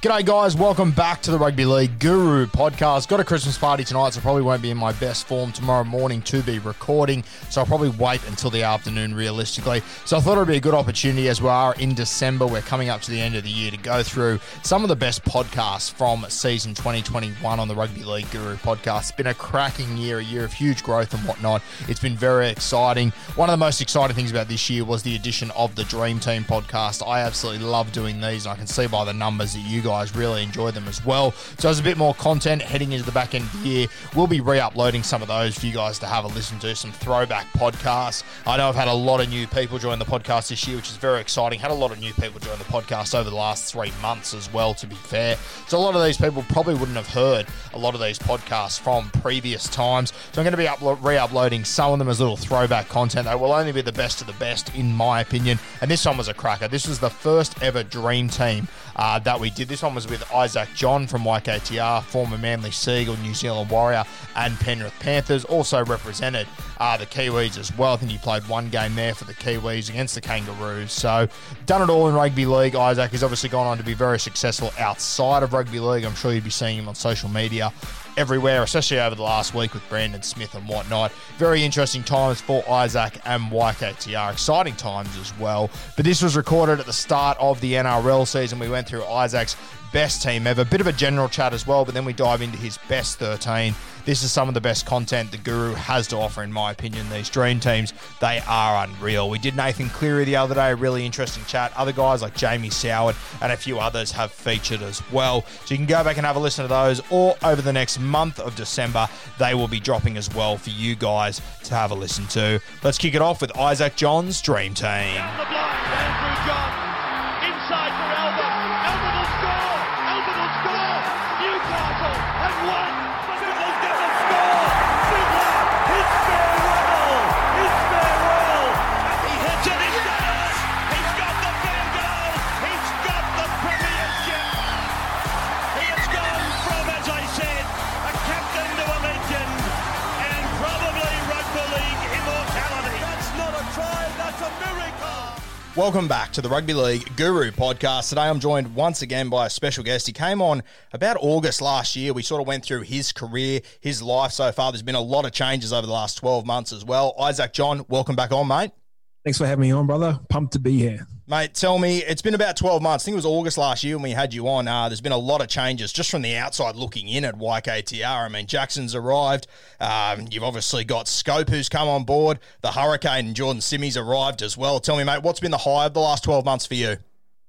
G'day, guys. Welcome back to the Rugby League Guru podcast. Got a Christmas party tonight, so probably won't be in my best form tomorrow morning to be recording. So I'll probably wait until the afternoon realistically. So I thought it would be a good opportunity as we are in December. We're coming up to the end of the year to go through some of the best podcasts from season 2021 on the Rugby League Guru podcast. It's been a cracking year, a year of huge growth and whatnot. It's been very exciting. One of the most exciting things about this year was the addition of the Dream Team podcast. I absolutely love doing these, and I can see by the numbers that you guys really enjoy them as well. So there's a bit more content heading into the back end of the year. We'll be re-uploading some of those for you guys to have a listen to, some throwback podcasts. I know I've had a lot of new people join the podcast this year, which is very exciting. Had a lot of new people join the podcast over the last three months as well, to be fair. So a lot of these people probably wouldn't have heard a lot of these podcasts from previous times. So I'm going to be uplo- re-uploading some of them as little throwback content. They will only be the best of the best, in my opinion. And this one was a cracker. This was the first ever Dream Team uh, that we did. This one was with Isaac John from YKTR, former Manly Seagull, New Zealand Warrior, and Penrith Panthers. Also represented uh, the Kiwis as well. I think he played one game there for the Kiwis against the Kangaroos. So done it all in rugby league. Isaac has obviously gone on to be very successful outside of rugby league. I'm sure you'd be seeing him on social media everywhere, especially over the last week with Brandon Smith and whatnot. Very interesting times for Isaac and YKTR. Exciting times as well. But this was recorded at the start of the NRL season. We went through Isaac's best team ever. Bit of a general chat as well, but then we dive into his best 13. This is some of the best content the Guru has to offer, in my opinion. These dream teams, they are unreal. We did Nathan Cleary the other day, really interesting chat. Other guys like Jamie Soward and a few others have featured as well. So you can go back and have a listen to those, or over the next month of December, they will be dropping as well for you guys to have a listen to. Let's kick it off with Isaac John's Dream Team. Welcome back to the Rugby League Guru podcast. Today I'm joined once again by a special guest. He came on about August last year. We sort of went through his career, his life so far. There's been a lot of changes over the last 12 months as well. Isaac John, welcome back on, mate. Thanks for having me on, brother. Pumped to be here. Mate, tell me, it's been about 12 months. I think it was August last year when we had you on. Uh, there's been a lot of changes just from the outside looking in at YKTR. I mean, Jackson's arrived. Um, you've obviously got Scope who's come on board. The Hurricane and Jordan Simmy's arrived as well. Tell me, mate, what's been the high of the last 12 months for you?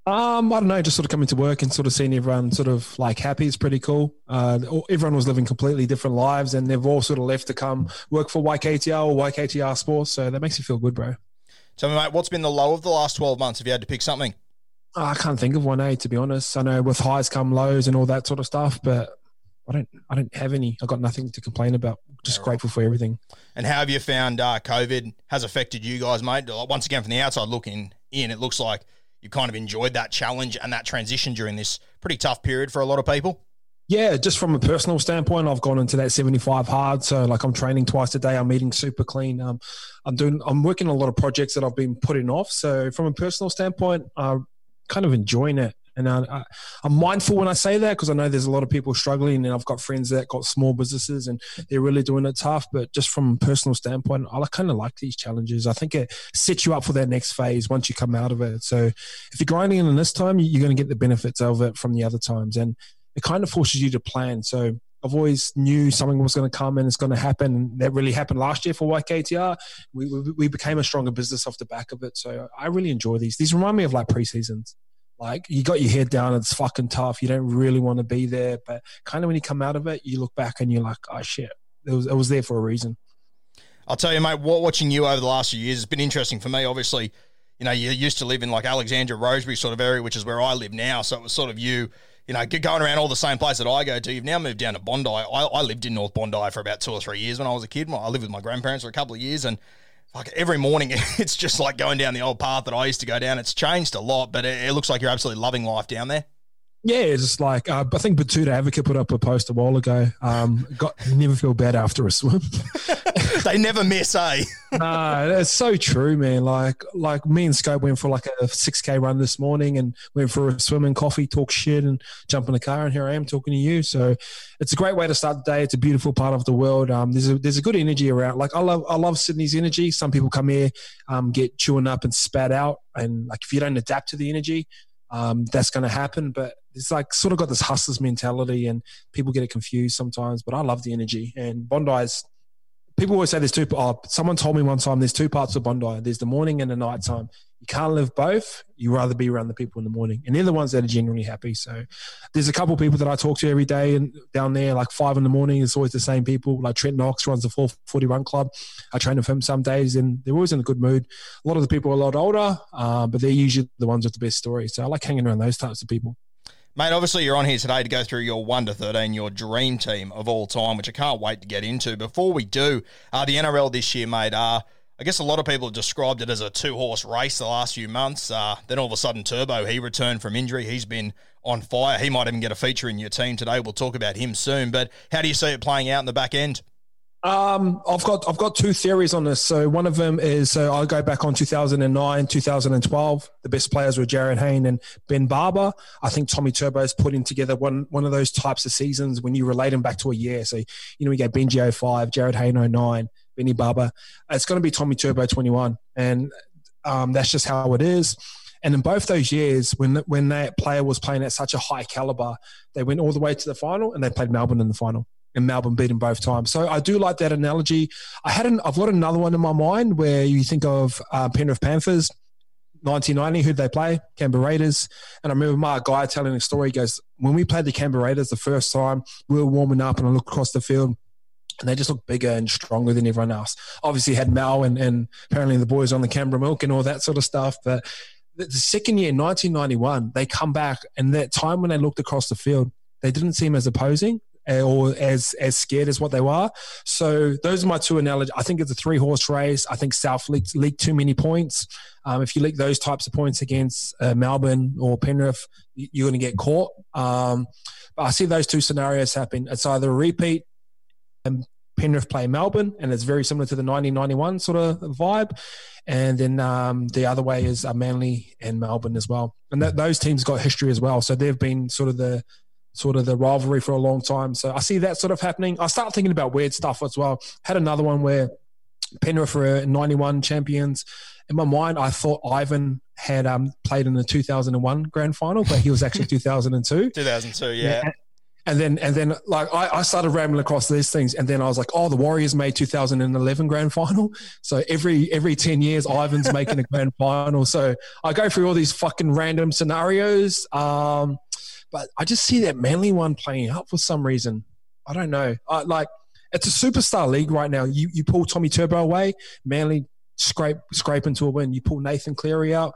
Um, I don't know, just sort of coming to work and sort of seeing everyone sort of like happy is pretty cool. Uh, everyone was living completely different lives and they've all sort of left to come work for YKTR or YKTR Sports. So that makes you feel good, bro. Me, mate, what's been the low of the last 12 months if you had to pick something? Oh, I can't think of one, eh, to be honest. I know with highs come lows and all that sort of stuff, but I don't I don't have any. I've got nothing to complain about. Just grateful for everything. And how have you found uh, COVID has affected you guys, mate? Once again, from the outside looking in, it looks like you kind of enjoyed that challenge and that transition during this pretty tough period for a lot of people. Yeah, just from a personal standpoint, I've gone into that 75 hard. So like I'm training twice a day. I'm eating super clean. Um, I'm doing, I'm working on a lot of projects that I've been putting off. So from a personal standpoint, I'm kind of enjoying it. And I, am mindful when I say that because I know there's a lot of people struggling, and I've got friends that got small businesses and they're really doing it tough. But just from a personal standpoint, I kind of like these challenges. I think it sets you up for that next phase once you come out of it. So if you're grinding in this time, you're going to get the benefits of it from the other times. And it kind of forces you to plan. So I've always knew something was going to come and it's going to happen. That really happened last year for YKTR. We, we, we became a stronger business off the back of it. So I really enjoy these. These remind me of like preseasons. Like you got your head down, it's fucking tough. You don't really want to be there, but kind of when you come out of it, you look back and you're like, oh shit, it was it was there for a reason. I'll tell you, mate. Watching you over the last few years has been interesting for me. Obviously, you know, you used to live in like Alexandria, Rosebery sort of area, which is where I live now. So it was sort of you, you know, going around all the same place that I go to. You've now moved down to Bondi. I, I lived in North Bondi for about two or three years when I was a kid. I lived with my grandparents for a couple of years, and like every morning, it's just like going down the old path that I used to go down. It's changed a lot, but it, it looks like you're absolutely loving life down there. Yeah, it's like uh, I think Batuta Advocate put up a post a while ago. Um, got never feel bad after a swim. they never miss, eh? no, that's so true, man. Like like me and Scope went for like a six k run this morning and went for a swim and coffee, talk shit, and jump in the car, and here I am talking to you. So it's a great way to start the day. It's a beautiful part of the world. Um, there's a there's a good energy around. Like I love I love Sydney's energy. Some people come here, um, get chewing up and spat out, and like if you don't adapt to the energy, um, that's going to happen. But it's like sort of got this hustlers mentality, and people get it confused sometimes. But I love the energy, and Bondi's. People always say there's two. Oh, someone told me one time there's two parts of Bondi. There's the morning and the night time you can't live both. You rather be around the people in the morning, and they're the ones that are genuinely happy. So, there's a couple of people that I talk to every day, and down there, like five in the morning, it's always the same people. Like Trent Knox runs the 440 Run Club. I train with him some days, and they're always in a good mood. A lot of the people are a lot older, uh, but they're usually the ones with the best stories. So I like hanging around those types of people. Mate, obviously you're on here today to go through your 1 to 13, your dream team of all time, which I can't wait to get into. Before we do, uh, the NRL this year, mate, uh, I guess a lot of people have described it as a two horse race the last few months. Uh, then all of a sudden, Turbo, he returned from injury. He's been on fire. He might even get a feature in your team today. We'll talk about him soon. But how do you see it playing out in the back end? Um, I've got I've got two theories on this. So one of them is so I'll go back on 2009, 2012. The best players were Jarryd Hayne and Ben Barba. I think Tommy Turbo is putting together one one of those types of seasons when you relate them back to a year. So you know we get Benji 05, Jarryd Hayne 09, Benny Barba. It's going to be Tommy Turbo 21, and um, that's just how it is. And in both those years, when when that player was playing at such a high caliber, they went all the way to the final and they played Melbourne in the final. And Melbourne beat them both times. So I do like that analogy. I had an, I've got another one in my mind where you think of uh, Penrith Panthers, 1990, who they play? Canberra Raiders. And I remember my guy telling a story. He goes, when we played the Canberra Raiders the first time, we were warming up and I looked across the field and they just looked bigger and stronger than everyone else. Obviously, had Mal and, and apparently the boys on the Canberra Milk and all that sort of stuff. But the, second year, 1991, they come back, and that time when they looked across the field, they didn't seem as opposing or as as scared as what they were. So those are my two analogies. I think it's a three horse race. I think South leaked, leaked too many points. Um, if you leak those types of points against uh, Melbourne or Penrith, you're going to get caught. Um, but I see those two scenarios happen. It's either a repeat and Penrith play Melbourne, and it's very similar to the 1991 sort of vibe. And then um, the other way is uh, Manly and Melbourne as well. And that, those teams got history as well, so they've been sort of the sort of the rivalry for a long time. So I see that sort of happening. I start thinking about weird stuff as well. Had another one where Penrith were 91 champions. In my mind, I thought Ivan had um, played in the 2001 grand final, but he was actually 2002. 2002, yeah. And then, and then, like I, I, started rambling across these things, and then I was like, "Oh, the Warriors made 2011 grand final." So every every 10 years, Ivan's making a grand final. So I go through all these fucking random scenarios, um, but I just see that Manly one playing out for some reason. I don't know. Like it's a superstar league right now. You you pull Tommy Turbo away, Manly scrape scrape into a win. You pull Nathan Cleary out,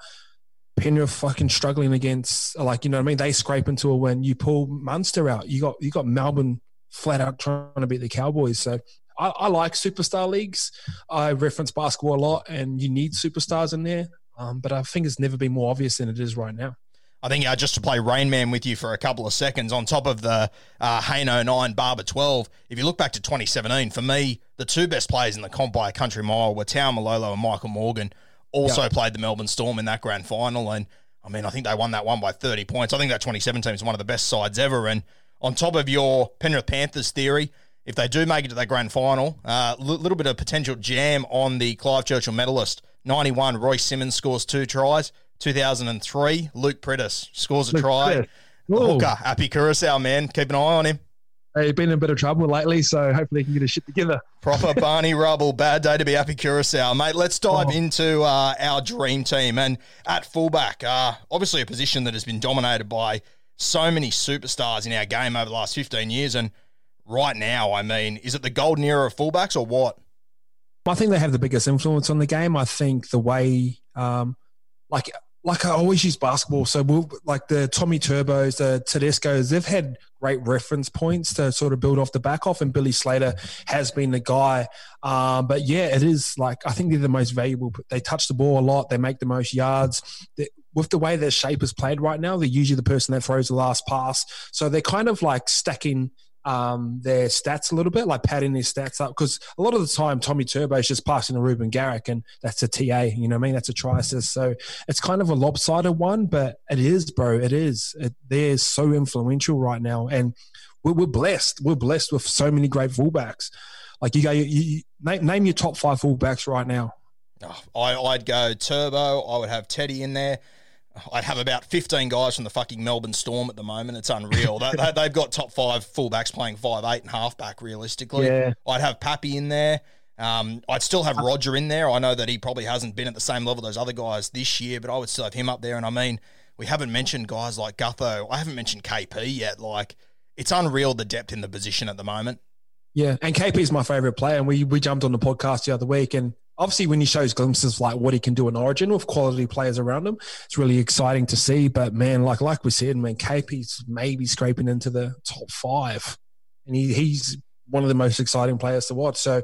Penrith fucking struggling against, like you know what I mean. They scrape into a win. You pull Munster out. You got you got Melbourne flat out trying to beat the Cowboys. So I, I like superstar leagues. I reference basketball a lot, and you need superstars in there. Um, but I think it's never been more obvious than it is right now. I think uh, just to play Rain Man with you for a couple of seconds, on top of the uh, Hayne 09, Barba 12, if you look back to 2017, for me, the two best players in the comp by a country mile were Taumalolo and Michael Morgan also played the Melbourne Storm in that grand final. And I mean, I think they won that one by 30 points. I think that 2017 is one of the best sides ever. And on top of your Penrith Panthers theory, if they do make it to that grand final, a uh, little bit of potential jam on the Clive Churchill medalist. 91, Roy Simmons scores two tries. 2003, Luke Priddis scores a Luke try. The hooker, Happy Koroisau, man. Keep an eye on him. He's been in a bit of trouble lately, so hopefully he can get a shit together. Proper Barney Rubble. Bad day to be happy Koroisau, mate. Let's dive oh. into uh, our dream team. And at fullback, uh, obviously a position that has been dominated by so many superstars in our game over the last 15 years. And right now, I mean, is it the golden era of fullbacks or what? I think they have the biggest influence on the game. I think the way, um, like, like I always use basketball. So we'll, like the Tommy Turbos, the Tedesco's, they've had great reference points to sort of build off the back off. And Billy Slater has been the guy. Um, but yeah, it is like I think they're the most valuable. They touch the ball a lot. They make the most yards. They, with the way their shape is played right now, they're usually the person that throws the last pass. So they're kind of like stacking um, their stats a little bit, like padding their stats up. Because a lot of the time, Tommy Turbo is just passing to Reuben Garrick, and that's a TA. You know what I mean? That's a try assist. So it's kind of a lopsided one, but it is, bro. It is. It, they're so influential right now, and we're, we're, blessed. We're blessed with so many great fullbacks. Like you go, you, you, name, name your top five fullbacks right now. Oh, I, I'd go Turbo. I would have Teddy in there. I'd have about 15 guys from the fucking Melbourne Storm at the moment. It's unreal. they, they, they've got top five fullbacks playing five, eight, and halfback realistically. Yeah. I'd have Pappy in there. Um, I'd still have Roger in there. I know that he probably hasn't been at the same level those other guys this year, but I would still have him up there. And I mean, we haven't mentioned guys like Gutho. I haven't mentioned KP yet. Like, it's unreal the depth in the position at the moment. Yeah, and KP is my favorite player, and we we jumped on the podcast the other week, and obviously when he shows glimpses like what he can do in Origin with quality players around him, it's really exciting to see. But man, like like we said, man, KP's maybe scraping into the top five, and he, he's one of the most exciting players to watch. So.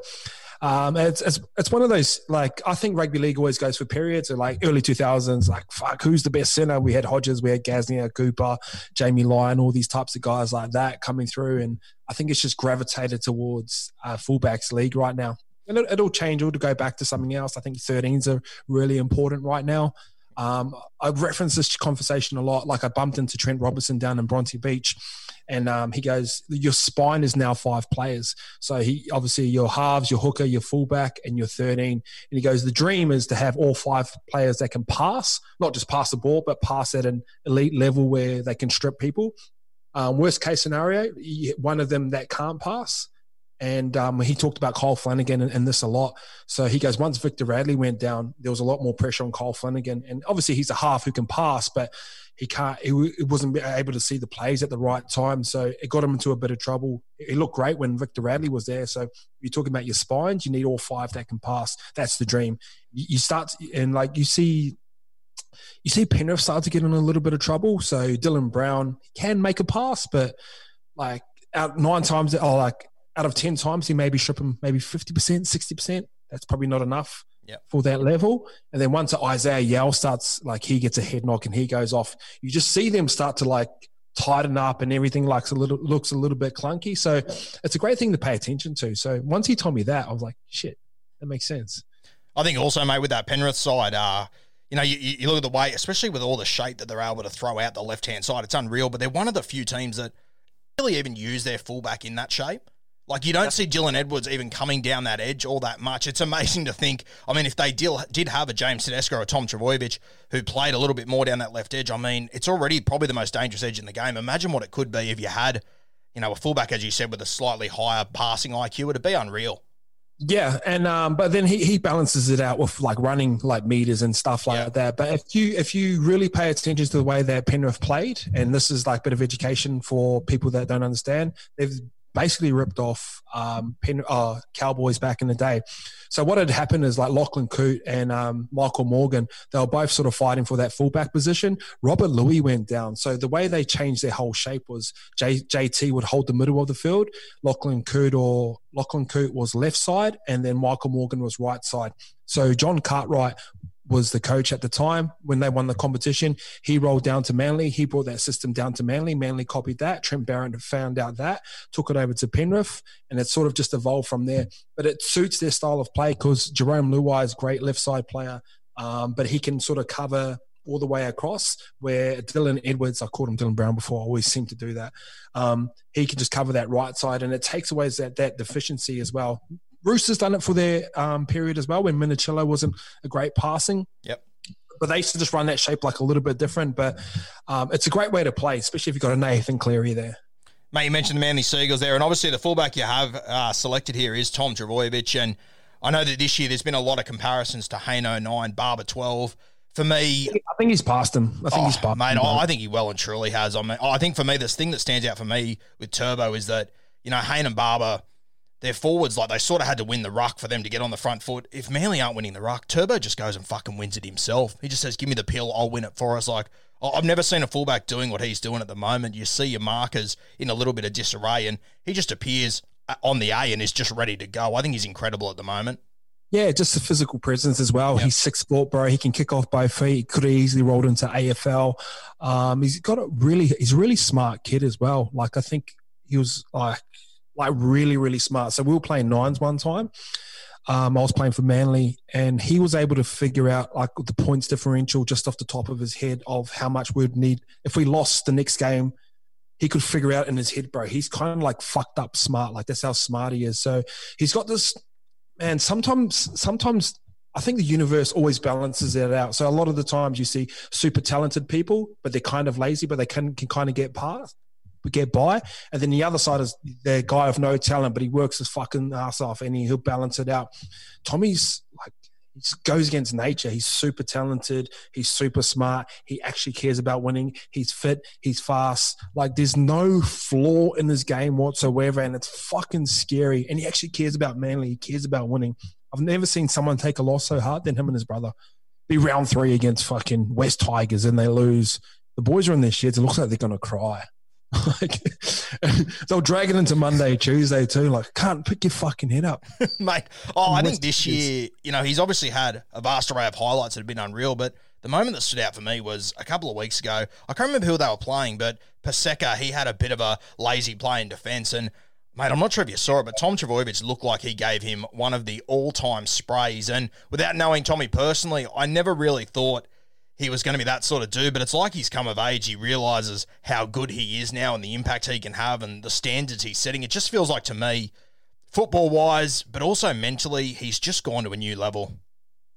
Um, it's, it's it's one of those like I think rugby league always goes for periods. So like early two thousands, like fuck, who's the best centre? We had Hodges, we had Gasnier, Cooper, Jamie Lyon, all these types of guys like that coming through, and I think it's just gravitated towards uh, fullbacks league right now and it, will change. It'll go back to something else. I think 13s are really important right now. Um, I reference this conversation a lot. Like I bumped into Trent Robinson down in Bronte Beach, and um, he goes, "Your spine is now five players. So he obviously your halves, your hooker, your fullback, and your 13." And he goes, "The dream is to have all five players that can pass, not just pass the ball, but pass at an elite level where they can strip people. Um, worst case scenario, one of them that can't pass." And um, he talked about Kyle Flanagan and, and, this a lot. So he goes, once Victor Radley went down, there was a lot more pressure on Kyle Flanagan. And obviously, he's a half who can pass, but he can't. He, he wasn't able to see the plays at the right time, so it got him into a bit of trouble. He looked great when Victor Radley was there. So you're talking about your spines. You need all five that can pass. That's the dream. You, you start and like you see you see Penrith start to get in a little bit of trouble. So Dylan Brown can make a pass, but like out nine times, oh, like out of 10 times, he maybe strip him maybe 50%, 60%. That's probably not enough yep. for that level. And then once Isaiah Yeo starts, like he gets a head knock and he goes off, you just see them start to like tighten up and everything looks a little looks a little bit clunky. So it's a great thing to pay attention to. So once he told me that, I was like, shit, that makes sense. I think also, mate, with that Penrith side, uh, you know, you, you look at the way, especially with all the shape that they're able to throw out the left hand side, it's unreal. But they're one of the few teams that really even use their fullback in that shape. Like you don't see Dylan Edwards even coming down that edge all that much. It's amazing to think. I mean, if they did, did have a James Tedesco or a Tom Trbojevic who played a little bit more down that left edge, I mean, it's already probably the most dangerous edge in the game. Imagine what it could be if you had, you know, a fullback as you said with a slightly higher passing IQ. It'd be unreal. Yeah, and um, but then he, he balances it out with like running like meters and stuff like yeah. that. But if you if you really pay attention to the way that Penrith played, and this is like a bit of education for people that don't understand, they've basically ripped off um, Pen, uh, Cowboys back in the day. So what had happened is like Lachlan Coote and um, Michael Morgan, they were both sort of fighting for that fullback position. Robert Lui went down. So the way they changed their whole shape was J- JT would hold the middle of the field, Lachlan Coote or Lachlan Coote was left side, and then Michael Morgan was right side. So John Cartwright was the coach at the time when they won the competition. He rolled down to Manly. He brought that system down to Manly. Manly copied that. Trent Barrett found out that, took it over to Penrith, and it sort of just evolved from there. But it suits their style of play because Jarome Luai is great left side player, um, but he can sort of cover all the way across. Where Dylan Edwards, I called him Dylan Brown before, I always seem to do that. Um, he can just cover that right side, and it takes away that that deficiency as well. Roosters done it for their um, period as well when Minichiello wasn't a great passing. Yep. But they used to just run that shape like a little bit different. But um, it's a great way to play, especially if you've got a Nathan Cleary there. Mate, you mentioned the Manly Seagulls there, and obviously the fullback you have uh, selected here is Tom Trbojevic, and I know that this year there's been a lot of comparisons to Hayno 9, Barba 12. For me, I think he's passed him. I think oh, he's passed mate, him. I think he well and truly has. I mean, I think for me, this thing that stands out for me with Turbo is that you know Hayne and Barba, their forwards like they sort of had to win the ruck for them to get on the front foot. If Manly aren't winning the ruck, Turbo just goes and fucking wins it himself. He just says, "Give me the pill, I'll win it for us." Like I've never seen a fullback doing what he's doing at the moment. You see your markers in a little bit of disarray, and he just appears uh, on the A and is just ready to go. I think he's incredible at the moment. Yeah, just the physical presence as well. Yep. He's six foot, bro. He can kick off both feet. He could have easily rolled into AFL. Um, he's got a really, he's a really smart kid as well. Like I think he was like, like really, really smart. So we were playing nines one time. Um, I was playing for Manly, and he was able to figure out like the points differential just off the top of his head of how much we'd need if we lost the next game. He could figure out in his head, bro. He's kind of like fucked up smart. Like that's how smart he is. So he's got this man, sometimes sometimes I think the universe always balances it out. So a lot of the times you see super talented people, but they're kind of lazy, but they can can kind of get past, get by. And then the other side is the guy of no talent, but he works his fucking ass off and he, he'll balance it out. Tommy's like he goes against nature. He's super talented. He's super smart. He actually cares about winning. He's fit. He's fast. Like there's no flaw in his game whatsoever, and it's fucking scary. And he actually cares about Manly. He cares about winning. I've never seen someone take a loss so hard than him and his brother. Be round three against fucking West Tigers and they lose. The boys are in their sheds. It looks like they're gonna cry. like they'll drag it into Monday, Tuesday too. Like, can't pick your fucking head up, mate. Oh, I think this year, you know, he's obviously had a vast array of highlights that have been unreal. But the moment that stood out for me was a couple of weeks ago. I can't remember who they were playing, but Paseka, he had a bit of a lazy play in defence. And, mate, I'm not sure if you saw it, but Tom Trbojevic looked like he gave him one of the all time sprays. And without knowing Tommy personally, I never really thought he was going to be that sort of dude, but it's like he's come of age. He realizes how good he is now and the impact he can have and the standards he's setting. It just feels like to me, football wise, but also mentally, he's just gone to a new level.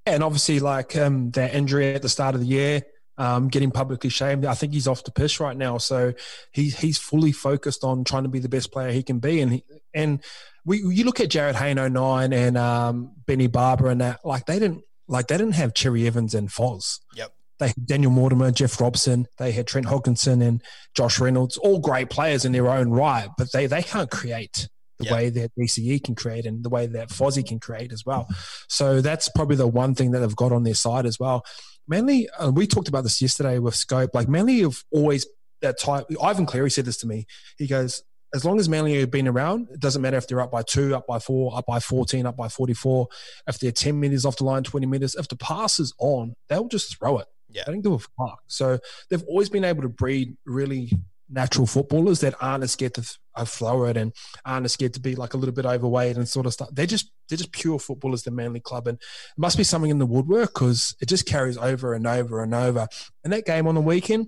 And obviously, like um, that injury at the start of the year, um, getting publicly shamed. I think he's off the piss right now, so he's he's fully focused on trying to be the best player he can be. And he, and we you look at Jarryd Hayne 09 and um, Benny Barba and that like they didn't like they didn't have Cherry Evans and Foz. Yep. They had Daniel Mortimer, Jeff Robson. They had Trent Hodkinson and Josh Reynolds, all great players in their own right, but they, they can't create the way that DCE can create and the way that Fozzie can create as well. So that's probably the one thing that they've got on their side as well. Manly, uh, we talked about this yesterday with Scope. Like Manly have always that type. Ivan Cleary said this to me. He goes, as long as Manly have been around, it doesn't matter if they're up by two, up by four, up by 14, up by 44, if they're 10 meters off the line, 20 meters, if the pass is on, they'll just throw it. Yeah. They don't give a fuck. So they've always been able to breed really natural footballers that aren't as scared to throw uh, it and aren't as scared to be like a little bit overweight and sort of stuff. They're just they're just pure footballers, the Manly club, and it must be something in the woodwork because it just carries over and over and over. And that game on the weekend,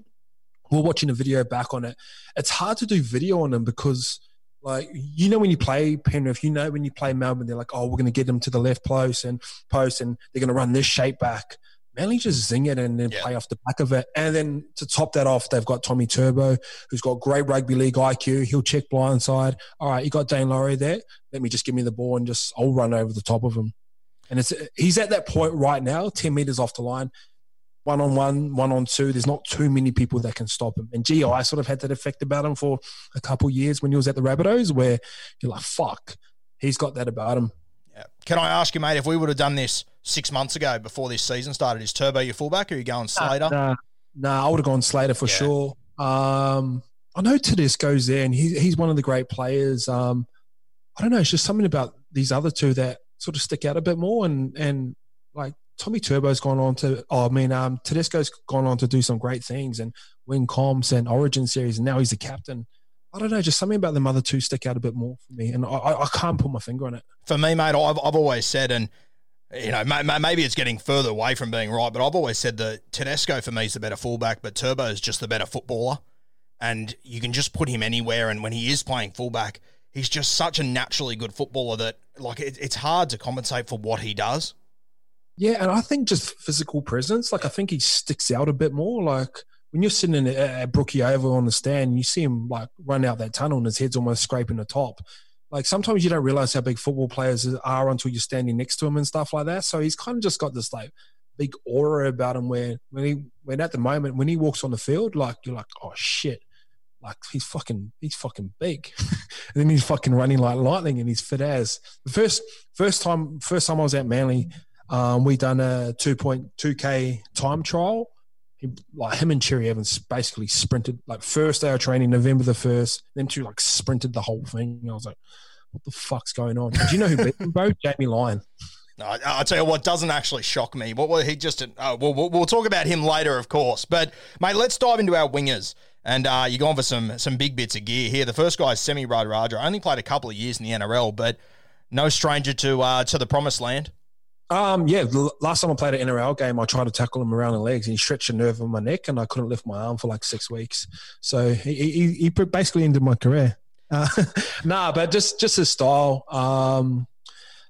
we're watching a video back on it. It's hard to do video on them because. Like you know when you play Penrith, you know when you play Melbourne, they're like, oh, we're going to get them to the left post and post, and they're going to run this shape back. Manly just zing it and then yeah. play off the back of it. And then to top that off, they've got Tommy Turbo, who's got great rugby league IQ. He'll check blindside. All right, you got Daine Laurie there. Let me just give me the ball and just I'll run over the top of him. And it's he's at that point right now, ten meters off the line, one on one, one on two. There's not too many people that can stop him. And GI sort of had that effect about him for a couple years when he was at the Rabbitohs, where you're like, fuck, he's got that about him. Can I ask you, mate, if we would have done this six months ago before this season started, is Turbo your fullback or are you going Slater? Nah, nah, nah I would have gone Slater for yeah. sure. Um, I know Tedesco's there and he, he's one of the great players. Um, I don't know, it's just something about these other two that sort of stick out a bit more. And, and like Tommy Turbo's gone on to, oh, I mean, um, Tedesco's gone on to do some great things and win comps and Origin series, and now he's the captain. I don't know, just something about the other two stick out a bit more for me, and I, I can't put my finger on it. For me, mate, I've, I've always said, and you know, maybe it's getting further away from being right, but I've always said that Tedesco for me is the better fullback, but Turbo is just the better footballer, and you can just put him anywhere. And when he is playing fullback, he's just such a naturally good footballer that like it, it's hard to compensate for what he does. Yeah, and I think just physical presence, like I think he sticks out a bit more. Like when you're sitting in, at Brookie Oval on the stand, and you see him like run out that tunnel and his head's almost scraping the top. Like sometimes you don't realize how big football players are until you're standing next to him and stuff like that. So he's kind of just got this like big aura about him where when he when at the moment when he walks on the field, like you're like, oh shit, like he's fucking he's fucking big, and then he's fucking running like lightning and he's fit as the first first time first time I was at Manly, um, we done a two point two k time trial like him and Cherry Evans basically sprinted like first day of training, November the first. Them two like sprinted the whole thing. I was like, what the fuck's going on? Do you know who beat them both? Jamie Lyon. No, I'll tell you what doesn't actually shock me. What well, he just? Uh, we'll, we'll talk about him later, of course. But mate, let's dive into our wingers. And uh, you're going for some some big bits of gear here. The first guy is Semi Radradra. Only played a couple of years in the NRL, but no stranger to uh, to the promised land. Um, yeah, last time I played an NRL game, I tried to tackle him around the legs, and he stretched a nerve in my neck, and I couldn't lift my arm for like six weeks. So he he, he basically ended my career. Uh, nah, but just just his style. Um,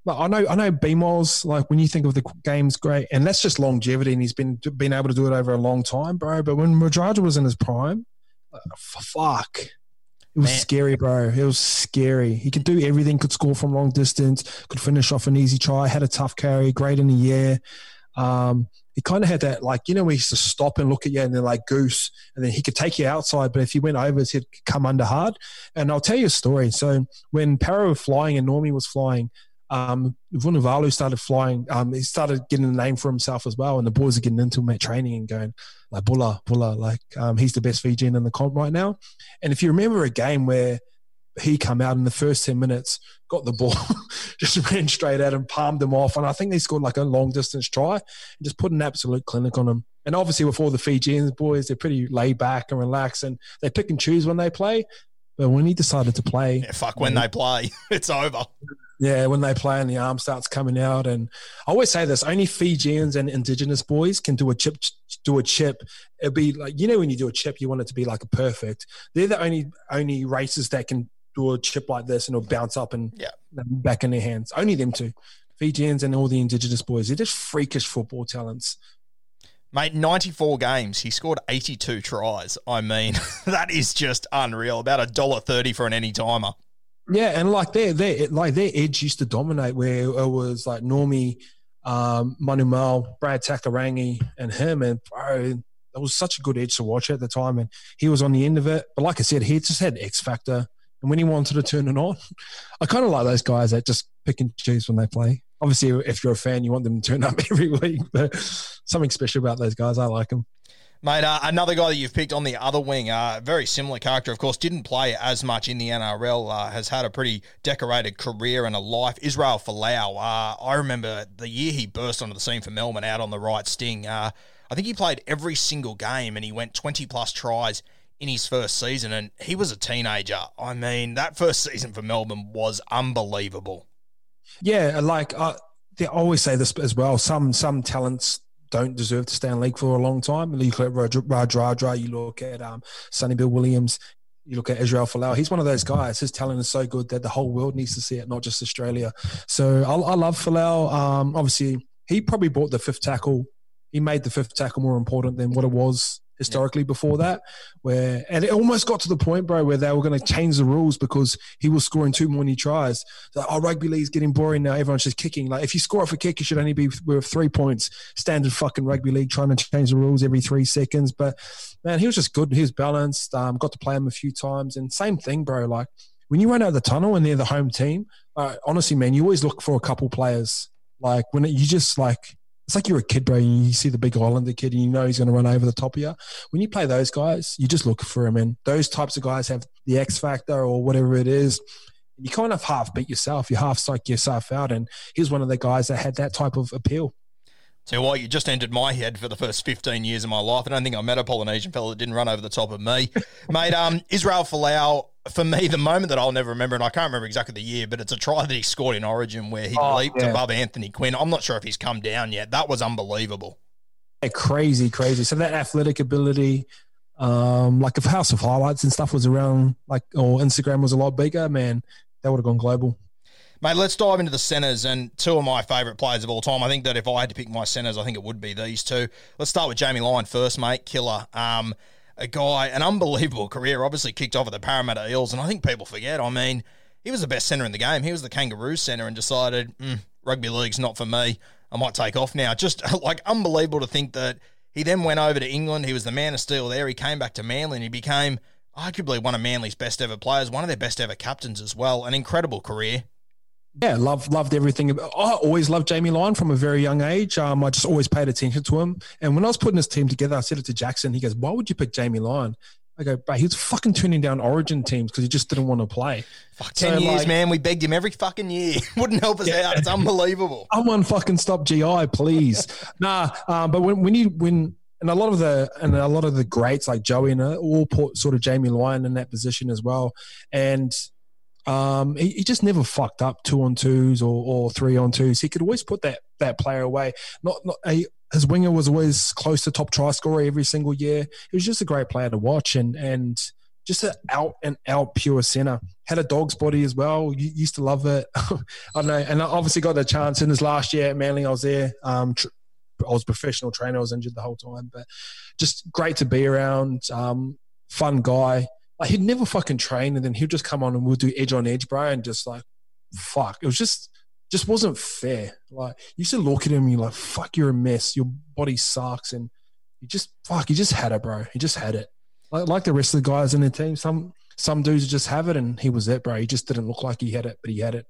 but I know I know BMOS, like when you think of the game's great, and that's just longevity, and he's been been able to do it over a long time, bro. But when Radradra was in his prime, uh, fuck, it was Man. scary, bro. It was scary. He could do everything. Could score from long distance. Could finish off an easy try. Had a tough carry. Great in the air. Um, he kind of had that, like you know, he used to stop and look at you, and then like goose, and then he could take you outside. But if he went over, he'd come under hard. And I'll tell you a story. So when Parra was flying and Normie was flying, um, Vunivalu started flying. Um, he started getting a name for himself as well, and the boys are getting into him at training and going like Bulla, Bulla, like um, he's the best Fijian in the comp right now. And if you remember a game where he come out in the first 10 minutes, got the ball, just ran straight at him, palmed him off. And I think they scored like a long distance try and just put an absolute clinic on him. And obviously, with all the Fijians boys, they're pretty laid back and relaxed and they pick and choose when they play. But when he decided to play, yeah, fuck, when they play, it's over. Yeah, when they play and the arm starts coming out, and I always say this: only Fijians and Indigenous boys can do a chip. Do a chip. It'd be like you know when you do a chip, you want it to be like a perfect. They're the only only races that can do a chip like this and it'll bounce up and yeah. back in their hands. Only them two, Fijians and all the Indigenous boys. They're just freakish football talents. Mate, 94 games. He scored 82 tries. I mean, that is just unreal. About a dollar thirty for an any timer. Yeah, and like their their like their edge used to dominate where it was like Normie, um, Manuel, Brad Takairangi, and him, and bro, it was such a good edge to watch at the time, and he was on the end of it. But like I said, he just had X factor, and when he wanted to turn it on, I kind of like those guys that just pick and choose when they play. Obviously, if you're a fan, you want them to turn up every week, but something special about those guys. I like them. Mate, uh, another guy that you've picked on the other wing, uh, very similar character, of course, didn't play as much in the NRL, uh, has had a pretty decorated career and a life. Israel Folau, uh, I remember the year he burst onto the scene for Melbourne out on the right sting. Uh, I think he played every single game and he went 20 plus tries in his first season, and he was a teenager. I mean, that first season for Melbourne was unbelievable. Yeah, like I, they always say this as well. Some some talents don't deserve to stay in league for a long time. You look at Radradra, you look at um, Sonny Bill Williams, you look at Israel Folau. He's one of those guys. His talent is so good that the whole world needs to see it, not just Australia. So I, I love Folau. Um, obviously, he probably brought the fifth tackle. He made the fifth tackle more important than what it was historically yeah. before that, where and it almost got to the point, bro, where they were going to change the rules because he was scoring two too many tries. Like, oh, rugby league's getting boring now. Everyone's just kicking. Like if you score off a kick, you should only be worth three points. Standard fucking rugby league trying to change the rules every three seconds. But man, he was just good. He was balanced. Um, got to play him a few times, and same thing, bro. Like when you run out of the tunnel and they're the home team, uh, honestly, man, you always look for a couple players. Like when it, you just like it's like you're a kid, bro. And you see the big Islander kid, and you know he's going to run over the top of you. When you play those guys, you just look for him, and those types of guys have the X factor or whatever it is. You kind of half beat yourself. You half psych yourself out, and he's one of the guys that had that type of appeal. So what you just entered my head for the first 15 years of my life. I don't think I met a Polynesian fellow that didn't run over the top of me. Mate, um, Israel Folau, for me, the moment that I'll never remember, and I can't remember exactly the year, but it's a try that he scored in Origin where he oh, leaped yeah. above Anthony Quinn. I'm not sure if he's come down yet. That was unbelievable. Yeah, crazy, crazy. So that athletic ability, um, like if House of Highlights and stuff was around, like, or Instagram was a lot bigger, man, that would have gone global. Mate, let's dive into the centres and two of my favourite players of all time. I think that if I had to pick my centres, I think it would be these two. Let's start with Jamie Lyon first, mate. Killer. Um, a guy, an unbelievable career, obviously kicked off at the Parramatta Eels, and I think people forget. I mean, he was the best centre in the game. He was the Kangaroo centre and decided, mm, rugby league's not for me. I might take off now. Just like unbelievable to think that he then went over to England. He was the man of steel there. He came back to Manly and he became arguably one of Manly's best ever players, one of their best ever captains as well. An incredible career. Yeah, loved loved everything. I always loved Jamie Lyon from a very young age. Um, I just always paid attention to him. And when I was putting this team together, I said it to Jackson. He goes, "Why would you pick Jamie Lyon?" I go, but he was fucking turning down Origin teams because he just didn't want to play. Fuck, ten so, years, like, man. We begged him every fucking year. Wouldn't help us yeah. out. It's unbelievable. Someone fucking stop GI, please. nah, um, but when when you when and a lot of the and a lot of the greats like Joey and all put sort of Jamie Lyon in that position as well, and um, he, he, just never fucked up two on twos or, or three on twos. He could always put that that player away. Not not a, his winger was always close to top try scorer every single year. He was just a great player to watch and and just an out and out pure center. Had a dog's body as well. You used to love it. I don't know, and I obviously got the chance in his last year at Manly. I was there. Um, tr- I was professional trainer. I was injured the whole time, but just great to be around. Um, fun guy. Like he'd never fucking train, and then he'd just come on and we'll do edge on edge, bro, and just like, fuck. It was just, just wasn't fair. Like you used to look at him, and you're like, fuck, you're a mess. Your body sucks, and he just fuck. He just had it, bro. He just had it. Like, like the rest of the guys in the team, some some dudes just have it, and he was it, bro. He just didn't look like he had it, but he had it.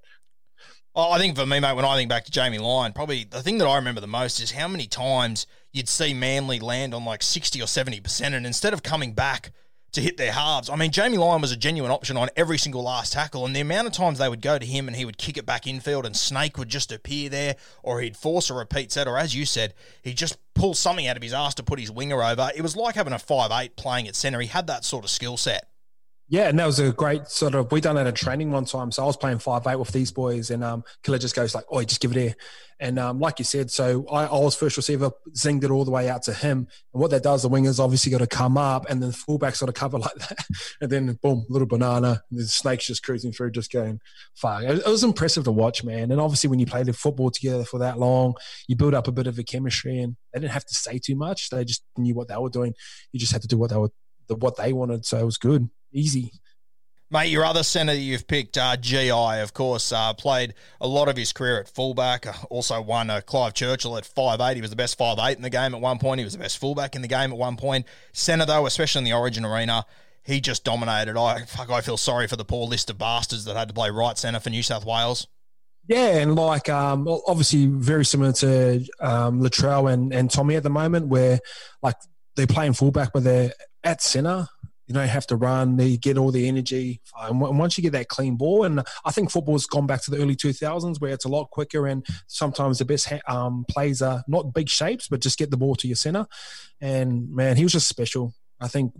Well, I think for me, mate, when I think back to Jamie Lyon, probably the thing that I remember the most is how many times you'd see Manly land on like 60 or 70%, and instead of coming back to hit their halves. I mean, Jamie Lyon was a genuine option on every single last tackle, and the amount of times they would go to him and he would kick it back infield, and Snake would just appear there, or he'd force a repeat set, or as you said, he'd just pull something out of his ass to put his winger over. It was like having a five eight playing at centre. He had that sort of skill set. Yeah, and that was a great sort of. We done it at training one time. So I was playing five eight with these boys, and um, Killer just goes like, "Oh, just give it here." And um, like you said, so I, I, was first receiver, zinged it all the way out to him. And what that does, the wingers obviously got to come up, and then the fullback's got to cover like that, and then boom, little banana, the snake's just cruising through, just going, "Fuck!" It, it was impressive to watch, man. And obviously, when you play the football together for that long, you build up a bit of a chemistry, and they didn't have to say too much. They just knew what they were doing. You just had to do what they were, what they wanted. So it was good, easy. Mate, your other centre that you've picked, uh, GI, of course, uh, played a lot of his career at fullback. Uh, also won uh, Clive Churchill at five eight. He was the best five eight in the game at one point. He was the best fullback in the game at one point. Centre, though, especially in the Origin arena, he just dominated. I fuck, I feel sorry for the poor list of bastards that had to play right centre for New South Wales. Yeah, and like um, obviously very similar to um, Latrell and, and Tommy at the moment, where like they're playing fullback, but they're at centre you don't have to run. You get all the energy. And once you get that clean ball, and I think football's gone back to the early 2000s where it's a lot quicker and sometimes the best um, plays are not big shapes, but just get the ball to your center. And man, he was just special. I think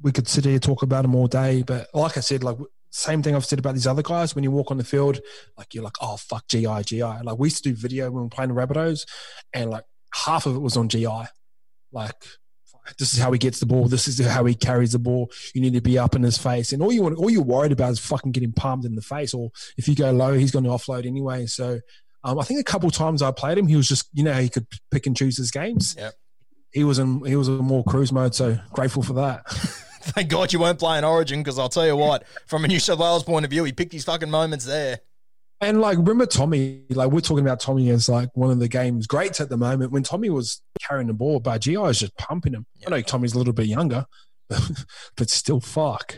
we could sit here talk about him all day, but like I said, like same thing I've said about these other guys. When you walk on the field, like you're like, oh fuck, GI, GI. Like we used to do video when we were playing the Rabbitohs, and like half of it was on GI. Like this is how he gets the ball. This is how he carries the ball. You need to be up in his face, and all you want, all you're worried about is fucking getting palmed in the face. Or if you go low, he's going to offload anyway. So um, I think a couple times I played him, he was just you know he could pick and choose his games. Yeah, he was in he was in more cruise mode. So grateful for that. Thank God you weren't playing Origin because I'll tell you what, from a New South Wales point of view, he picked his fucking moments there. And like, remember Tommy? Like, we're talking about Tommy as like one of the game's greats at the moment. When Tommy was carrying the ball, but GI was just pumping him. I know Tommy's a little bit younger, but still, fuck.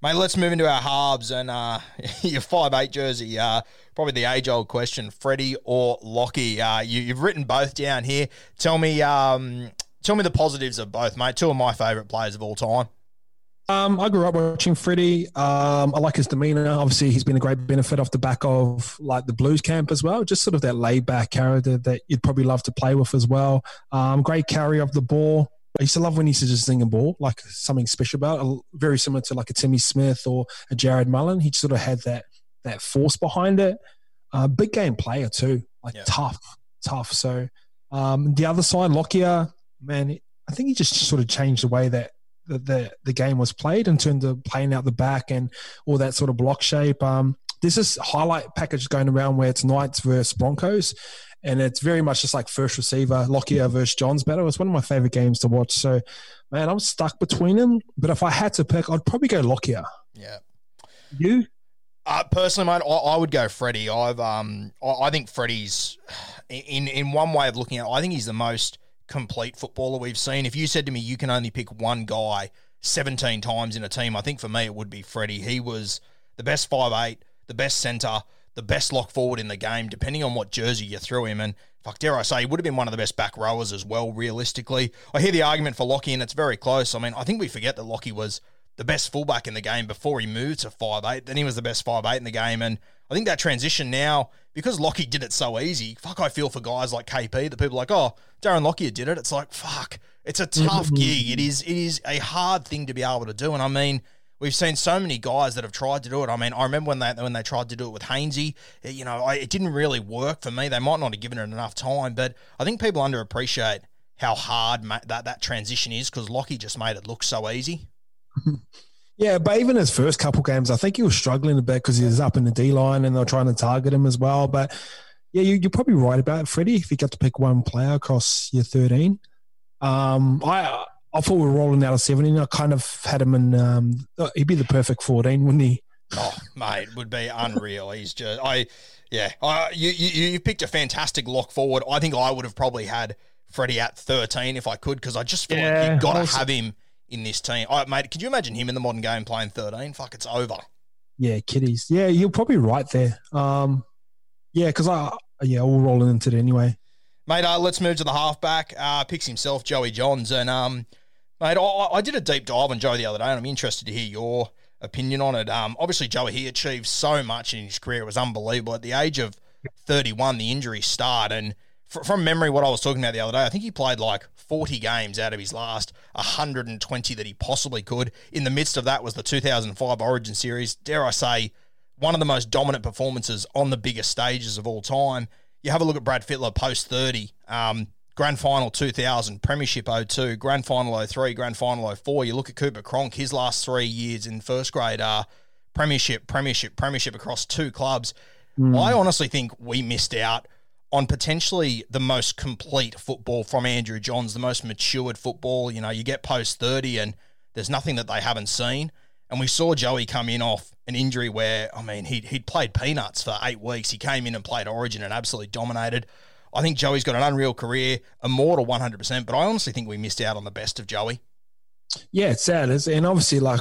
Mate, let's move into our halves and uh, your five eight jersey. Uh, probably the age old question: Freddie or Lockie? Uh, you, have written both down here. Tell me, um, tell me the positives of both, mate. Two of my favourite players of all time. Um, I grew up watching Freddie. Um, I like his demeanor. Obviously, he's been a great benefit off the back of like the Blues camp as well. Just sort of that laid back character that you'd probably love to play with as well. Um, great carry of the ball. I used to love when he used to just zing a ball, like something special about it. Very similar to like a Timmy Smith or a Jarrod Mullen. He sort of had that that force behind it. Uh, big game player too, like yeah. tough, tough. So um, the other side, Lockyer, man, I think he just sort of changed the way that the, the, the game was played in terms of playing out the back and all that sort of block shape. Um, there's this highlight package going around where it's Knights versus Broncos, and it's very much just like first receiver Lockyer versus Johns battle. It's one of my favorite games to watch. So, man, I'm stuck between them. But if I had to pick, I'd probably go Lockyer. Yeah. You? Uh, personally, mate, I, I, would go Freddie. I've um, I, I think Freddie's in in one way of looking at. It, I think he's the most complete footballer we've seen. If you said to me you can only pick one guy 17 times in a team, I think for me it would be Freddie. He was the best five eight, the best centre, the best lock forward in the game, depending on what jersey you threw him. And fuck, dare I say, he would have been one of the best back rowers as well, realistically. I hear the argument for Lockie, and it's very close. I mean, I think we forget that Lockie was the best fullback in the game before he moved to five eight. Then he was the best five eight in the game. And I think that transition now, because Lockie did it so easy, fuck, I feel for guys like KP, that people like, oh, Darren Lockyer did it. It's like, fuck, it's a tough mm-hmm. gig. It is, it is a hard thing to be able to do. And I mean, We've seen so many guys that have tried to do it. I mean, I remember when they when they tried to do it with Hainsey. You know, I, it didn't really work for me. They might not have given it enough time, but I think people underappreciate how hard ma- that that transition is because Lockie just made it look so easy. Yeah, but even his first couple games, I think he was struggling a bit because he was up in the D line and they were trying to target him as well. But yeah, you, are probably right about it, Freddie. If you got to pick one player across your 13, um, I I thought we were rolling out of 17. I kind of had him in, um, he'd be the perfect 14, wouldn't he? Oh, mate, it would be unreal. He's just, I, yeah, I, you, you, you picked a fantastic lock forward. I think I would have probably had Freddie at 13 if I could, because I just feel yeah, like you've got to have him in this team. I, mate, could you imagine him in the modern game playing 13? Fuck, it's over. Yeah, kiddies. Yeah, you're probably right there. Um, yeah, because I, yeah, we'll roll into it anyway. Mate, uh, let's move to the halfback. Uh, picks himself, Joey Johns. And, um, mate, I, I, did a deep dive on Joey the other day, and I'm interested to hear your opinion on it. Um, obviously, Joey, he achieved so much in his career. It was unbelievable. At the age of 31, the injury started. And from memory, what I was talking about the other day, I think he played like 40 games out of his last 120 that he possibly could. In the midst of that was the 2005 Origin Series. Dare I say, one of the most dominant performances on the biggest stages of all time you have a look at Brad Fittler post 30, um, Grand Final 2000, Premiership 02, Grand Final 03, Grand Final 04. You look at Cooper Cronk, his last three years in first grade are Premiership, Premiership, Premiership across two clubs. Mm. I honestly think we missed out on potentially the most complete football from Andrew Johns, the most matured football. You know, you get post 30 and there's nothing that they haven't seen. And we saw Joey come in off an injury where, I mean, he'd, he'd played peanuts for eight weeks. He came in and played Origin and absolutely dominated. I think Joey's got an unreal career, immortal 100%, but I honestly think we missed out on the best of Joey. Yeah, it's sad. And obviously, like,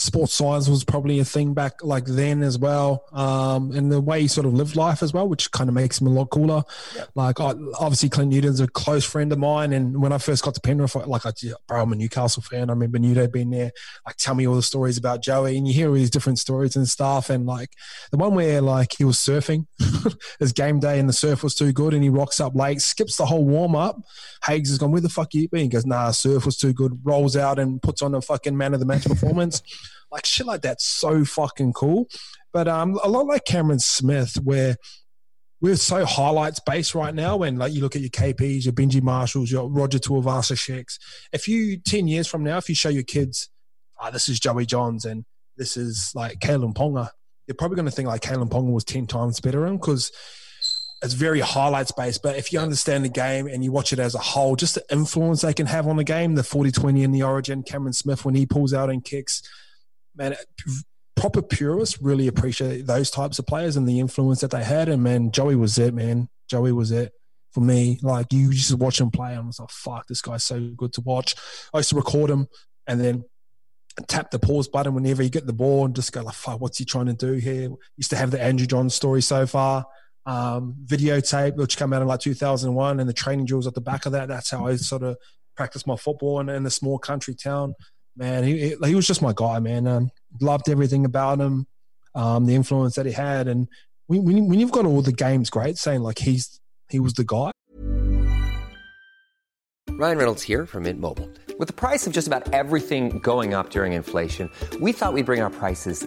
sports science was probably a thing back like then as well. Um, and the way he sort of lived life as well, which kind of makes him a lot cooler. Yep. Like I, obviously Clint Newton's a close friend of mine. And when I first got to Penrith, like I, bro, I'm a Newcastle fan. I remember Newton being there, like tell me all the stories about Joey and you hear all these different stories and stuff. And like the one where like he was surfing his game day and the surf was too good and he rocks up late, skips the whole warm up. Hagues has gone, where the fuck you been? He goes, nah, surf was too good, rolls out and puts on a fucking man of the match performance. Like shit like that's so fucking cool. But um, a lot like Cameron Smith, where we're so highlights based right now. When like you look at your KPs, your Benji Marshalls, your Roger Tuivasa-Shecks. If you ten years from now, if you show your kids, oh, this is Joey Johns and this is like Kalyn Ponga, you're probably going to think like Kalyn Ponga was ten times better because it's very highlights based. But if you understand the game and you watch it as a whole, just the influence they can have on the game, the 40 20 in the origin, Cameron Smith when he pulls out and kicks, man, proper purists really appreciate those types of players and the influence that they had. And man, Joey was it, man. Joey was it for me. Like you just watch him play, and I was like, fuck, this guy's so good to watch. I used to record him and then tap the pause button whenever you get the ball and just go like, fuck, what's he trying to do here? Used to have the Andrew John story so far. Um, videotape, which came out in like 2001, and the training drills at the back of that. That's how I sort of practice my football in, in the small country town man, he he was just my guy, man. Um, loved everything about him, um, the influence that he had, and when, when you've got all the games great, saying like he's he was the guy. Ryan Reynolds here from Mint Mobile. With the price of just about everything going up during inflation, we thought we'd bring our prices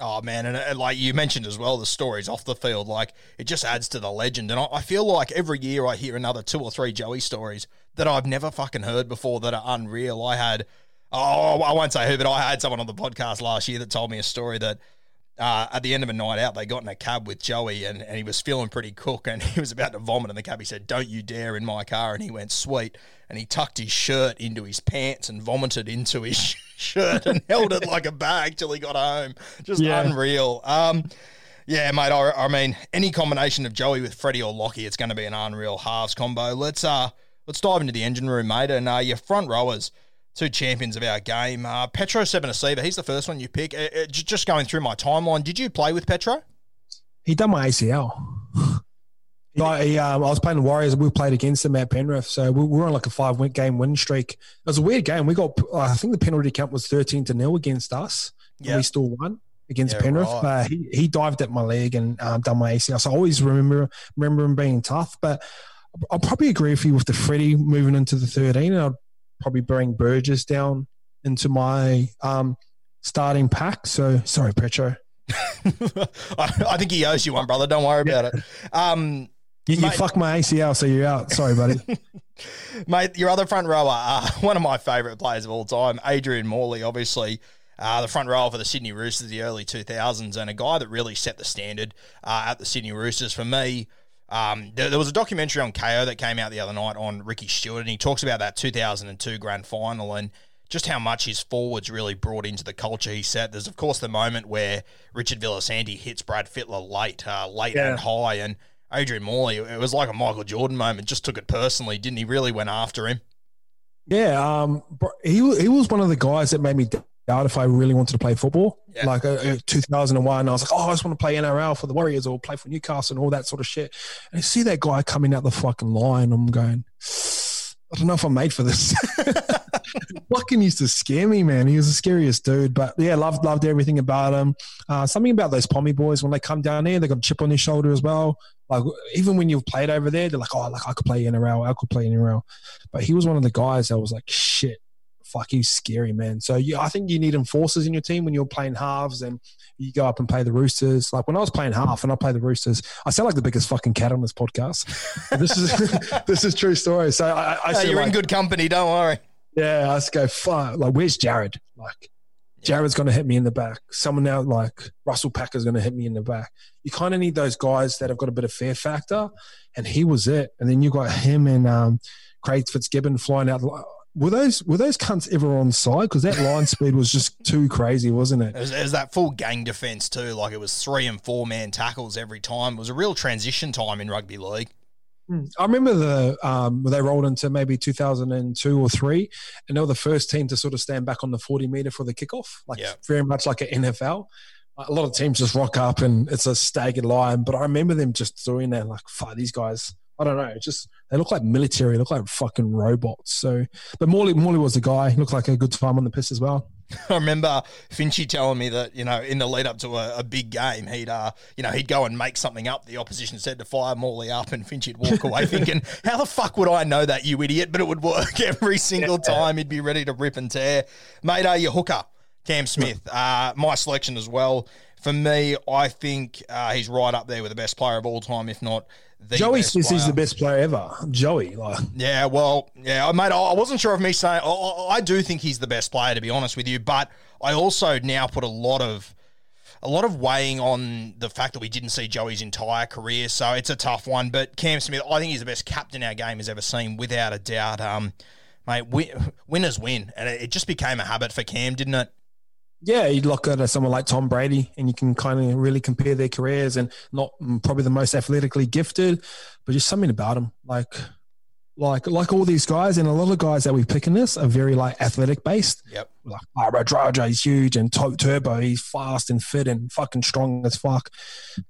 Oh man, and, and like you mentioned as well, the stories off the field, like it just adds to the legend. And I, I feel like every year I hear another two or three Joey stories that I've never fucking heard before that are unreal. I had, oh, I won't say who, but I had someone on the podcast last year that told me a story that uh, at the end of a night out, they got in a cab with Joey and, and he was feeling pretty cook and he was about to vomit in the cab. He said, Don't you dare in my car. And he went, Sweet. And he tucked his shirt into his pants and vomited into his shirt and held it like a bag till he got home. Just Yeah. unreal. Um, yeah, mate. I, I mean, any combination of Joey with Freddie or Lockie, it's going to be an unreal halves combo. Let's uh, let's dive into the engine room, mate. And uh, your front rowers, two champions of our game. Uh, Petro Civoniceva, he's the first one you pick. Uh, uh, just going through my timeline, did you play with Petro? He done my ACL. He, um, I was playing the Warriors. We played against him at Penrith, so we we were on like a five win game win streak. It was a weird game. We got, I think the penalty count was thirteen to nil against us. and Yeah. we still won against Yeah, Penrith. right. But he, he dived at my leg and um, done my ACL. So I always remember remember him being tough. But I'll probably agree with you with the Freddie moving into the thirteen. And I'd probably bring Burgess down into my um, starting pack. So sorry, Petro. I, I think he owes you one, brother. Don't worry about it. Um, You, you Mate. fucked my ACL, so you're out. Sorry, buddy. Mate, your other front rower, uh, one of my favourite players of all time, Adrian Morley, obviously. Uh, the front rower for the Sydney Roosters, the early 2000s, and a guy that really set the standard uh, at the Sydney Roosters. For me, um, there, there was a documentary on Kayo that came out the other night on Ricky Stuart, and he talks about that 2002 grand final and just how much his forwards really brought into the culture he set. There's, of course, the moment where Richard Villasanti hits Brad Fittler late, uh, late Yeah. and high, and Adrian Morley, it was like a Michael Jordan moment, just took it personally, didn't he? Really went after him. Yeah, um, he he was one of the guys that made me doubt if I really wanted to play football. Yeah. Like uh, uh, 2001, I was like, oh, I just want to play NRL for the Warriors or play for Newcastle and all that sort of shit. And you see that guy coming out the fucking line, I'm going, I don't know if I'm made for this. fucking used to scare me, man. He was the scariest dude. But yeah, loved loved everything about him. Uh, something about those Pommy boys when they come down there, they got a chip on their shoulder as well. Like even when you've played over there, they're like, oh, like I could play NRL, I could play NRL. But he was one of the guys that was like, shit, fuck, he's scary, man. So yeah, I think you need enforcers in your team when you're playing halves and you go up and play the Roosters. Like when I was playing half and I play the Roosters, I sound like the biggest fucking cat on this podcast. This is this is true story. So I, I said, you're in good company, don't worry. yeah, I just go, fuck, like, where's Jared? Like, Jared's going to hit me in the back. Someone out like Russell Packer's going to hit me in the back. You kind of need those guys that have got a bit of fear factor, and he was it. And then you got him and um, Craig Fitzgibbon flying out. Were those were those cunts ever on side? Because that line speed was just too crazy, wasn't it? It was, it was that full gang defence too. Like it was three and four man tackles every time. It was a real transition time in rugby league. I remember the um, when they rolled into maybe 2002 or three, and they were the first team to sort of stand back on the 40 meter for the kickoff, like Yeah. very much like an NFL. A lot of teams just rock up and it's a staggered line, but I remember them just doing that. Like, fuck, these guys. I don't know. It's just they look like military. Look like fucking robots. So, but Morley, Morley was the guy. He looked like a good time on the piss as well. I remember Finchy telling me that you know in the lead up to a, a big game, he'd uh you know he'd go and make something up. The opposition said to fire Morley up, and Finchy'd walk away thinking, "How the fuck would I know that, you idiot?" But it would work every single time. He'd be ready to rip and tear. Mate, uh, your hooker, Cam Smith, uh, my selection as well. For me, I think uh, he's right up there with the best player of all time, if not the Joey says he's the best player ever. Joey, like, Yeah, well, yeah, mate, I wasn't sure of me saying. I, I do think he's the best player, to be honest with you. But I also now put a lot of a lot of weighing on the fact that we didn't see Joey's entire career, so it's a tough one. But Cam Smith, I think he's the best captain our game has ever seen, without a doubt. Um, mate, win, winners win, and it, it just became a habit for Cam, didn't it? Yeah, you'd look at someone like Tom Brady, and you can kind of really compare their careers, and not probably the most athletically gifted, but just something about him. Like, like like all these guys, and a lot of guys that we pick in this are very like athletic based. Yep. Like Draja, he's huge, and Turbo, he's fast and fit and fucking strong as fuck.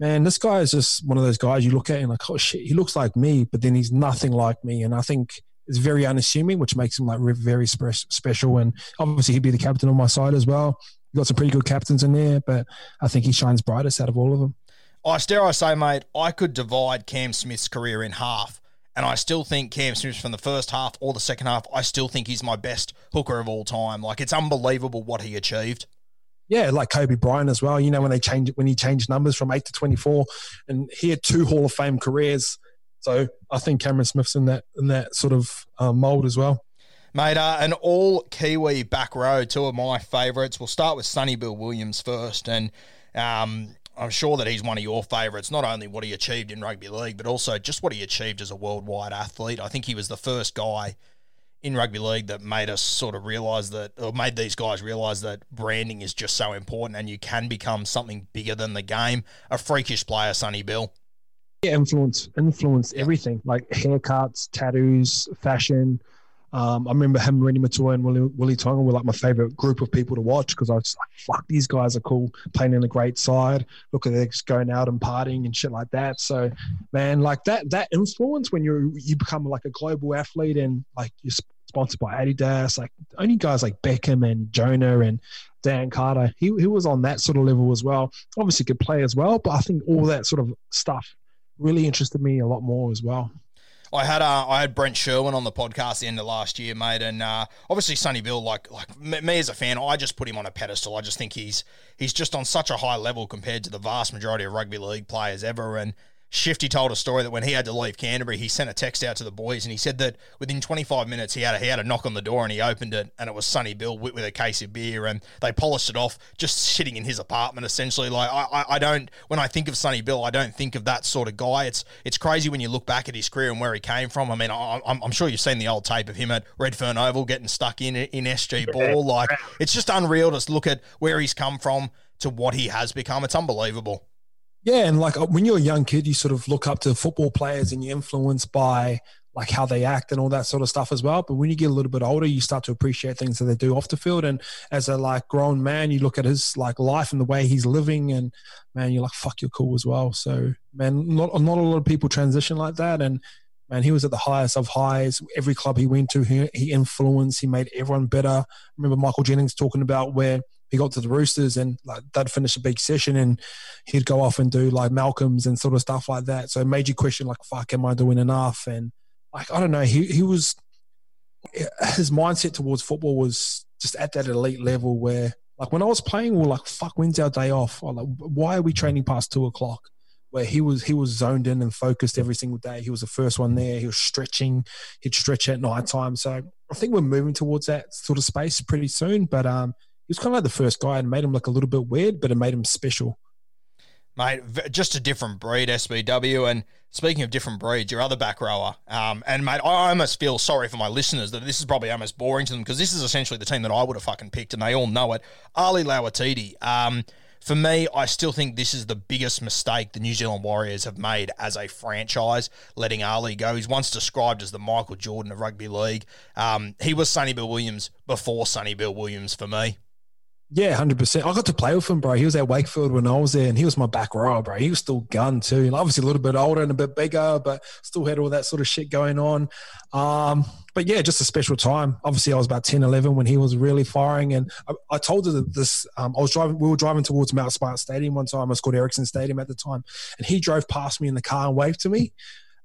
Man, this guy is just one of those guys you look at and like, oh shit, he looks like me, but then he's nothing like me, and I think it's very unassuming, which makes him like very special. And obviously, he'd be the captain on my side as well. Got some pretty good captains in there, but I think he shines brightest out of all of them. I dare I say, mate, I could divide Cam Smith's career in half and I still think Cam Smith from the first half or the second half, I still think he's my best hooker of all time. Like it's unbelievable what he achieved. Yeah, like Kobe Bryant as well. You know when they changed when he changed numbers from eight to twenty four, and he had two Hall of Fame careers. So I think Cameron Smith's in that in that sort of uh, mold as well. Mate, uh, an all Kiwi back row, two of my favourites. We'll start with Sonny Bill Williams first, and um, I'm sure that he's one of your favourites, not only what he achieved in rugby league, but also just what he achieved as a worldwide athlete. I think he was the first guy in rugby league that made us sort of realise that, or made these guys realise that branding is just so important and you can become something bigger than the game. A freakish player, Sonny Bill. Yeah, influence, influence everything like haircuts, tattoos, fashion, um, I remember him, Reni Maitua, and Willie, Willie Tonga were like my favorite group of people to watch because I was like, fuck, these guys are cool, playing in a great side. Look at them going out and partying and shit like that. So, man, like that that influence when you you become like a global athlete and like you're sponsored by Adidas, like only guys like Beckham and Jonah and Dan Carter, he, he was on that sort of level as well. Obviously, could play as well, but I think all that sort of stuff really interested me a lot more as well. I had uh, I had Brent Sherwin on the podcast the end of last year, mate, and uh, obviously Sonny Bill, like like me as a fan, I just put him on a pedestal. I just think he's he's just on such a high level compared to the vast majority of rugby league players ever, and Shifty told a story that when he had to leave Canterbury, he sent a text out to the boys and he said that within 25 minutes he had a, he had a knock on the door and he opened it and it was Sonny Bill with, with a case of beer and they polished it off just sitting in his apartment essentially. Like I, I don't when I think of Sonny Bill, I don't think of that sort of guy. It's it's crazy when you look back at his career and where he came from. I mean, I, I'm, I'm sure you've seen the old tape of him at Redfern Oval getting stuck in in SG ball. Like it's just unreal to look at where he's come from to what he has become. It's unbelievable. Yeah, and like uh, when you're a young kid, you sort of look up to football players and you're influenced by like how they act and all that sort of stuff as well. But when you get a little bit older, you start to appreciate things that they do off the field. And as a like grown man, you look at his like life and the way he's living, and man, you're like, fuck, you're cool as well. So man, not not a lot of people transition like that, and man, he was at the highest of highs. Every club he went to, he, he influenced. He made everyone better. I remember Michael Jennings talking about where he got to the Roosters and like they'd finish a big session and he'd go off and do like Malcolm's and sort of stuff like that. So it made you question like, fuck, am I doing enough? And like I don't know, he he was his mindset towards football was just at that elite level where like when I was playing, we are like, fuck, when's our day off? Or like, why are we training past two o'clock? Where he was he was zoned in and focused every single day. He was the first one there. He was stretching. He'd stretch at night time. So I think we're moving towards that sort of space pretty soon. But um, was kind of like the first guy and made him look a little bit weird, but it made him special. Mate, just a different breed, SBW. And speaking of different breeds, your other back rower, um, and mate, I almost feel sorry for my listeners that this is probably almost boring to them because this is essentially the team that I would have fucking picked, and they all know it. Ali Lauitiiti. Um, for me, I still think this is the biggest mistake the New Zealand Warriors have made as a franchise, letting Ali go. He's once described as the Michael Jordan of rugby league. Um, he was Sonny Bill Williams before Sonny Bill Williams for me. Yeah, hundred percent. I got to play with him, bro. He was at Wakefield when I was there, and he was my back row, bro. He was still gun too, and obviously a little bit older and a bit bigger, but still had all that sort of shit going on. Um, but yeah, just a special time. Obviously, I was about 10, 11 when he was really firing, and I, I told her that this. Um, I was driving. We were driving towards Mount Smart Stadium one time. It was called Ericsson Stadium at the time, and he drove past me in the car and waved to me.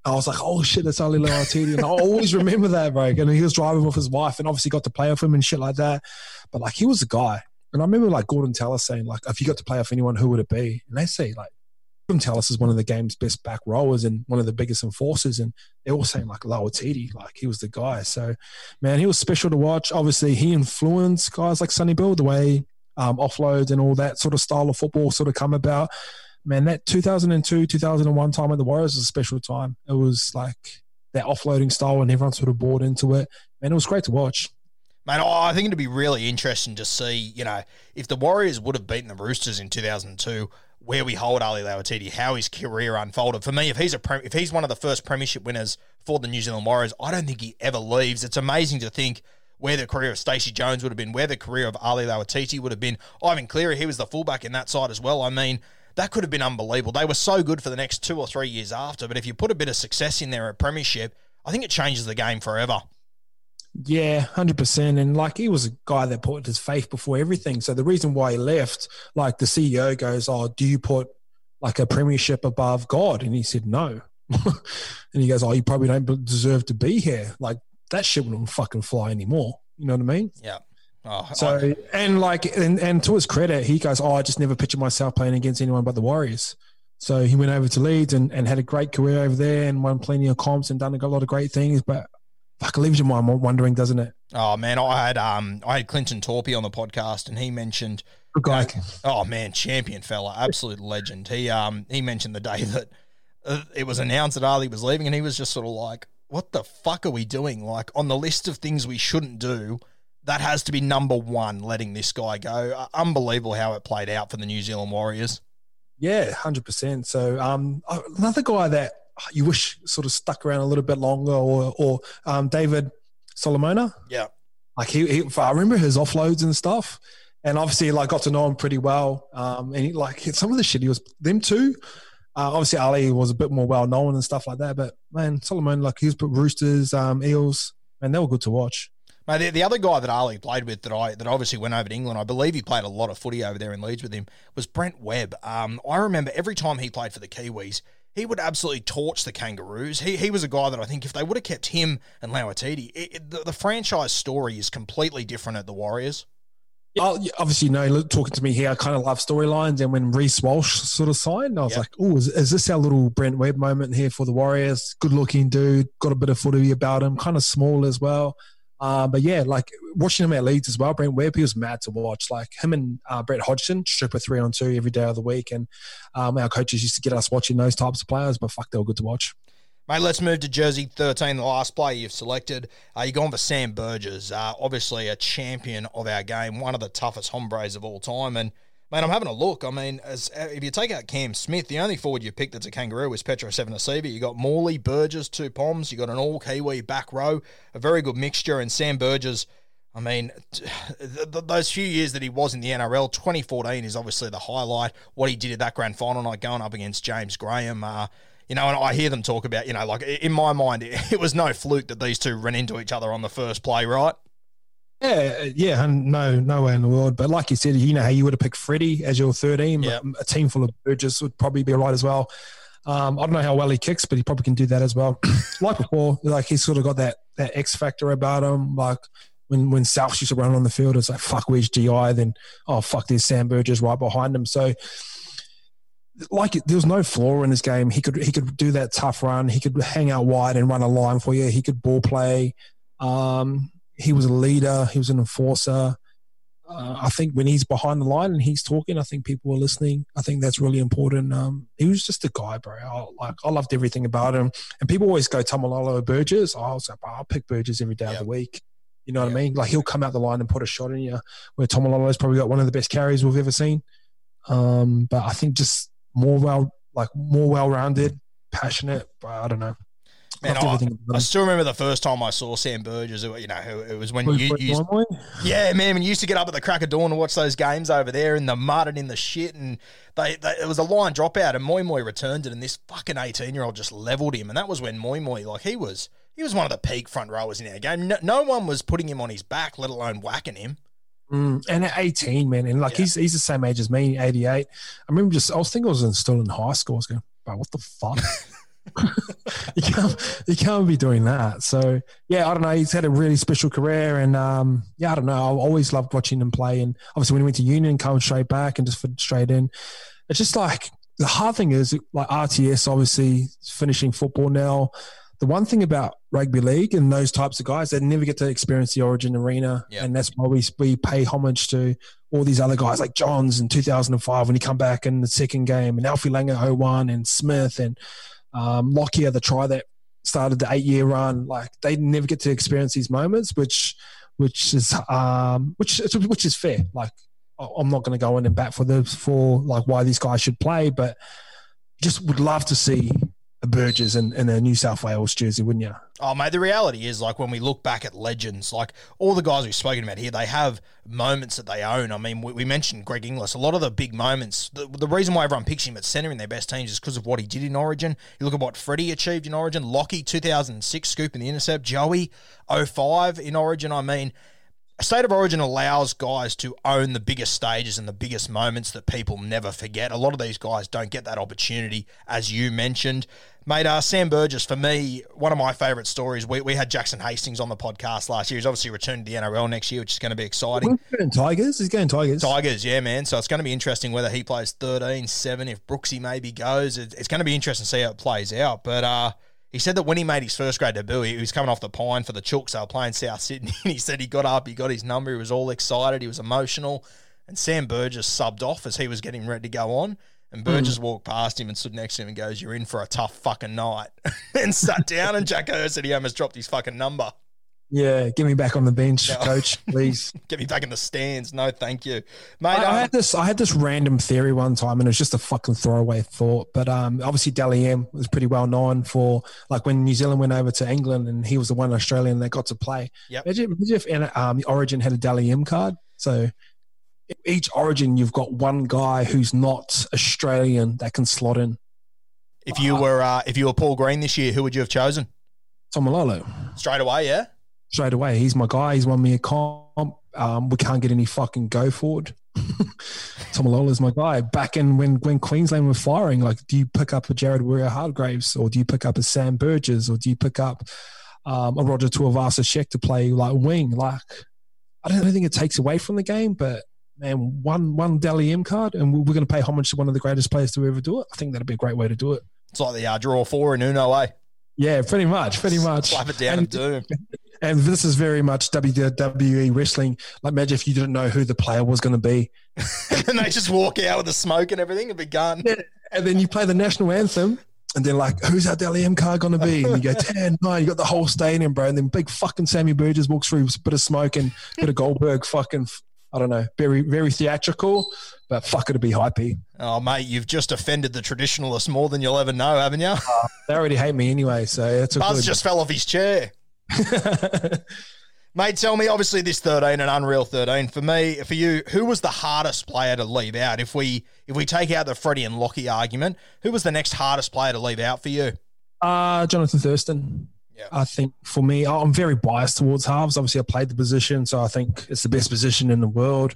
I was like, oh shit, that's only Ali Lauitiiti. And I always remember that, bro. And he was driving with his wife and obviously got to play with him and shit like that. But like, he was a guy. And I remember like Gordon Tallis saying, like, if you got to play off anyone, who would it be? And they say, like, Gordon Tallis is one of the game's best back rowers and one of the biggest enforcers. And they're all saying, like, Lauitiiti, like, he was the guy. So, man, he was special to watch. Obviously, he influenced guys like Sonny Bill, the way um, offloads and all that sort of style of football sort of come about. Man, that 2002, 2001 time at the Warriors was a special time. It was like that offloading style and everyone sort of bought into it. Man, it was great to watch. Man, I think it'd be really interesting to see, you know, if the Warriors would have beaten the Roosters in 2002, where we hold Ali Lauitiiti, how his career unfolded. For me, if he's a pre- if he's one of the first premiership winners for the New Zealand Warriors, I don't think he ever leaves. It's amazing to think where the career of Stacey Jones would have been, where the career of Ali Lauitiiti would have been. Ivan Cleary, he was the fullback in that side as well. I mean, that could have been unbelievable. They were so good for the next two or three years after, but if you put a bit of success in there at premiership, I think it changes the game forever. Yeah, hundred percent. And like he was a guy that put his faith before everything. So the reason why he left, like the CEO goes, "Oh, do you put like a premiership above God?" And he said, "No." and he goes, "Oh, you probably don't deserve to be here." Like that shit wouldn't fucking fly anymore. You know what I mean? Yeah. Oh, so I, and like and, and to his credit, he goes, "Oh, I just never pictured myself playing against anyone but the Warriors." So he went over to Leeds and, and had a great career over there and won plenty of comps and done a lot of great things. But fuck, it leaves your mind wondering, doesn't it? Oh man, I had um I had Clinton Toopi on the podcast and he mentioned guy. oh man, champion fella, absolute legend. He um he mentioned the day that uh, it was announced that Ali was leaving and he was just sort of like, "What the fuck are we doing? Like on the list of things we shouldn't do." That has to be number one, letting this guy go. Uh, unbelievable how it played out for the New Zealand Warriors. Yeah, hundred percent. So um, another guy that you wish sort of stuck around a little bit longer, or or um, David Solomona. Yeah, like he, he, I remember his offloads and stuff, and obviously like got to know him pretty well. Um, and he, like some of the shit he was them too. Uh, obviously Ali was a bit more well known and stuff like that, but man, Solomon like he was put Roosters, um, Eels, and they were good to watch. Mate, the, the, other guy that Ali played with that I that obviously went over to England, I believe he played a lot of footy over there in Leeds with him, was Brent Webb. Um, I remember every time he played for the Kiwis, he would absolutely torch the Kangaroos. He, he was a guy that I think if they would have kept him and it, it, the, the franchise story is completely different at the Warriors. Yeah, oh, obviously, you know, talking to me here, I kind of love storylines. And when Reece Walsh sort of signed, I was yep. like, oh, is, is, this our little Brent Webb moment here for the Warriors? Good looking dude, got a bit of footy about him, kind of small as well. Uh, but yeah, like watching him at Leeds as well, Brent Webb, he was mad to watch. Like him and uh, Brett Hodgson, strip a three on two every day of the week. And um, our coaches used to get us watching those types of players, but fuck, they were good to watch. Mate, let's move to Jersey 13, the last player you've selected. Uh, you're going for Sam Burgess, uh, obviously a champion of our game, one of the toughest hombres of all time. And Man, I'm having a look. I mean, as if you take out Cam Smith, the only forward you picked that's a kangaroo is Petero Civoniceva. You got Morley, Burgess, two Poms. You got an all Kiwi back row, a very good mixture. And Sam Burgess, I mean, those few years that he was in the NRL, 2014 is obviously the highlight. What he did at that grand final night, going up against James Graham. Uh, you know, and I hear them talk about, you know, like in my mind, it was no fluke that these two ran into each other on the first play, right? Yeah, yeah, no, no way in the world. But like you said, you know how you would have picked Freddie as your third team. Yep. A team full of Burgess would probably be right as well. Um, I don't know how well he kicks, but he probably can do that as well. like before, like he's sort of got that that X factor about him. Like when when South used to run on the field, it's like fuck, where's GI? Then oh fuck, there's Sam Burgess right behind him. So like there was no flaw in his game. He could he could do that tough run. He could hang out wide and run a line for you. He could ball play. Um, he was a leader. He was an enforcer. Uh, I think when he's behind the line and he's talking, I think people are listening. I think that's really important. Um, he was just a guy, bro. I, like I loved everything about him. And people always go Taumalolo or Burgess. I was like, I'll pick Burgess every day of the week. You know what. I mean? Like he'll come out the line and put a shot in you. Where Taumalolo's probably got one of the best carries we've ever seen. Um, but I think just more well, like more well-rounded, passionate. I don't know. Man, I, I, still remember the first time I saw Sam Burgess. You know, it was when you, used, yeah, man, when you used to get up at the crack of dawn to watch those games over there in the mud and in the shit, and they, they it was a line dropout, and Moi Moi returned it, and this fucking eighteen year old just leveled him, and that was when Moi Moi, like he was, he was one of the peak front rowers in our game. No, no one was putting him on his back, let alone whacking him. Mm, and at 18, man, and like yeah. he's he's the same age as me, 88. I remember just I was thinking I was still in high school. I was going, bro, what the fuck? you can't you can't be doing that. So yeah, I don't know. He's had a really special career, and um, yeah, I don't know. I've always loved watching him play, and obviously when he went to Union, coming straight back and just fit straight in. It's just like the hard thing is like RTS, obviously finishing football now. The one thing about rugby league and those types of guys, they never get to experience the Origin arena, yep. and that's why we we pay homage to all these other guys like Johns in 2005 when he come back in the second game, and Alfie Langer 01 and Smith and um, Lockyer, the try that started the eight year run, like they never get to experience these moments, which which is um, which which is fair. Like I'm not going to go in and bat for the for like why these guys should play, but just would love to see a Burgess in, in a New South Wales jersey, wouldn't you? Oh, mate, the reality is, like, when we look back at legends, like all the guys we've spoken about here, they have moments that they own. I mean, we, we mentioned Greg Inglis. A lot of the big moments, the, the reason why everyone picks him at centre in their best teams is because of what he did in Origin. You look at what Freddie achieved in Origin, Lockie, 2006, scoop in the intercept, Joey, 05 in Origin. I mean, State of Origin allows guys to own the biggest stages and the biggest moments that people never forget. A lot of these guys don't get that opportunity, as you mentioned. Mate, uh, Sam Burgess, for me, one of my favourite stories. We, we had Jackson Hastings on the podcast last year. He's obviously returned to the NRL next year, which is going to be exciting. Going Tigers? He's going Tigers. Tigers, yeah, man. So it's going to be interesting whether he plays 13, 7, if Brooksy maybe goes. It's going to be interesting to see how it plays out. But uh, he said that when he made his first grade debut, he was coming off the pine for the Chooks. They were playing South Sydney. And he said he got up, he got his number, he was all excited, he was emotional. And Sam Burgess subbed off as he was getting ready to go on. And Burgess mm. walked past him and stood next to him and goes, You're in for a tough fucking night. and sat down. And Jack Hurst said he almost dropped his fucking number. Yeah, get me back on the bench, no. coach, please. get me back in the stands. No, thank you, mate. I, um, I, had this. I had this random theory one time, and it was just a fucking throwaway thought. But um, obviously, Dally M was pretty well known for like when New Zealand went over to England, and he was the one Australian that got to play. Yep. Imagine, imagine if um, Origin had a Dally M card. So each Origin, you've got one guy who's not Australian that can slot in. If you were uh, if you were Paul Green this year, who would you have chosen? Taumalolo. Straight away, yeah straight away. He's my guy. He's won me a comp. Um, we can't get any fucking go forward. Taumalolo's my guy. Back in when when Queensland were firing, like, do you pick up a Jared Waerea-Hargreaves or do you pick up a Sam Burgess or do you pick up um, a Roger Tuivasa-Sheck to play like wing? Like, I don't, I don't think it takes away from the game, but man, one one Dally M card, and we're going to pay homage to one of the greatest players to ever do it. I think that'd be a great way to do it. It's like the uh, draw four in Uno, eh? Yeah, pretty much, pretty much. Slap it down and, and doom. And this is very much WWE wrestling. Like, imagine if you didn't know who the player was going to be. and they just walk out with the smoke and everything and be gone. Yeah. And then you play the national anthem. And then like, who's our Dally M card going to be? And you go 10, 9, you got the whole stadium, bro. And then big fucking Sammy Burgess walks through, a bit of smoke and a bit of Goldberg fucking, I don't know, very, very theatrical, but fuck it'll be hypey. Oh, mate, you've just offended the traditionalists more than you'll ever know, haven't you? Uh, they already hate me anyway, so it's a Buzz good. just fell off his chair. Mate, tell me, obviously this 13 and unreal 13. For me, for you, who was the hardest player to leave out? If we if we take out the Freddie and Lockie argument, who was the next hardest player to leave out for you? Uh, Jonathan Thurston. Yeah. I think for me, I'm very biased towards halves. Obviously, I played the position, so I think it's the best position in the world.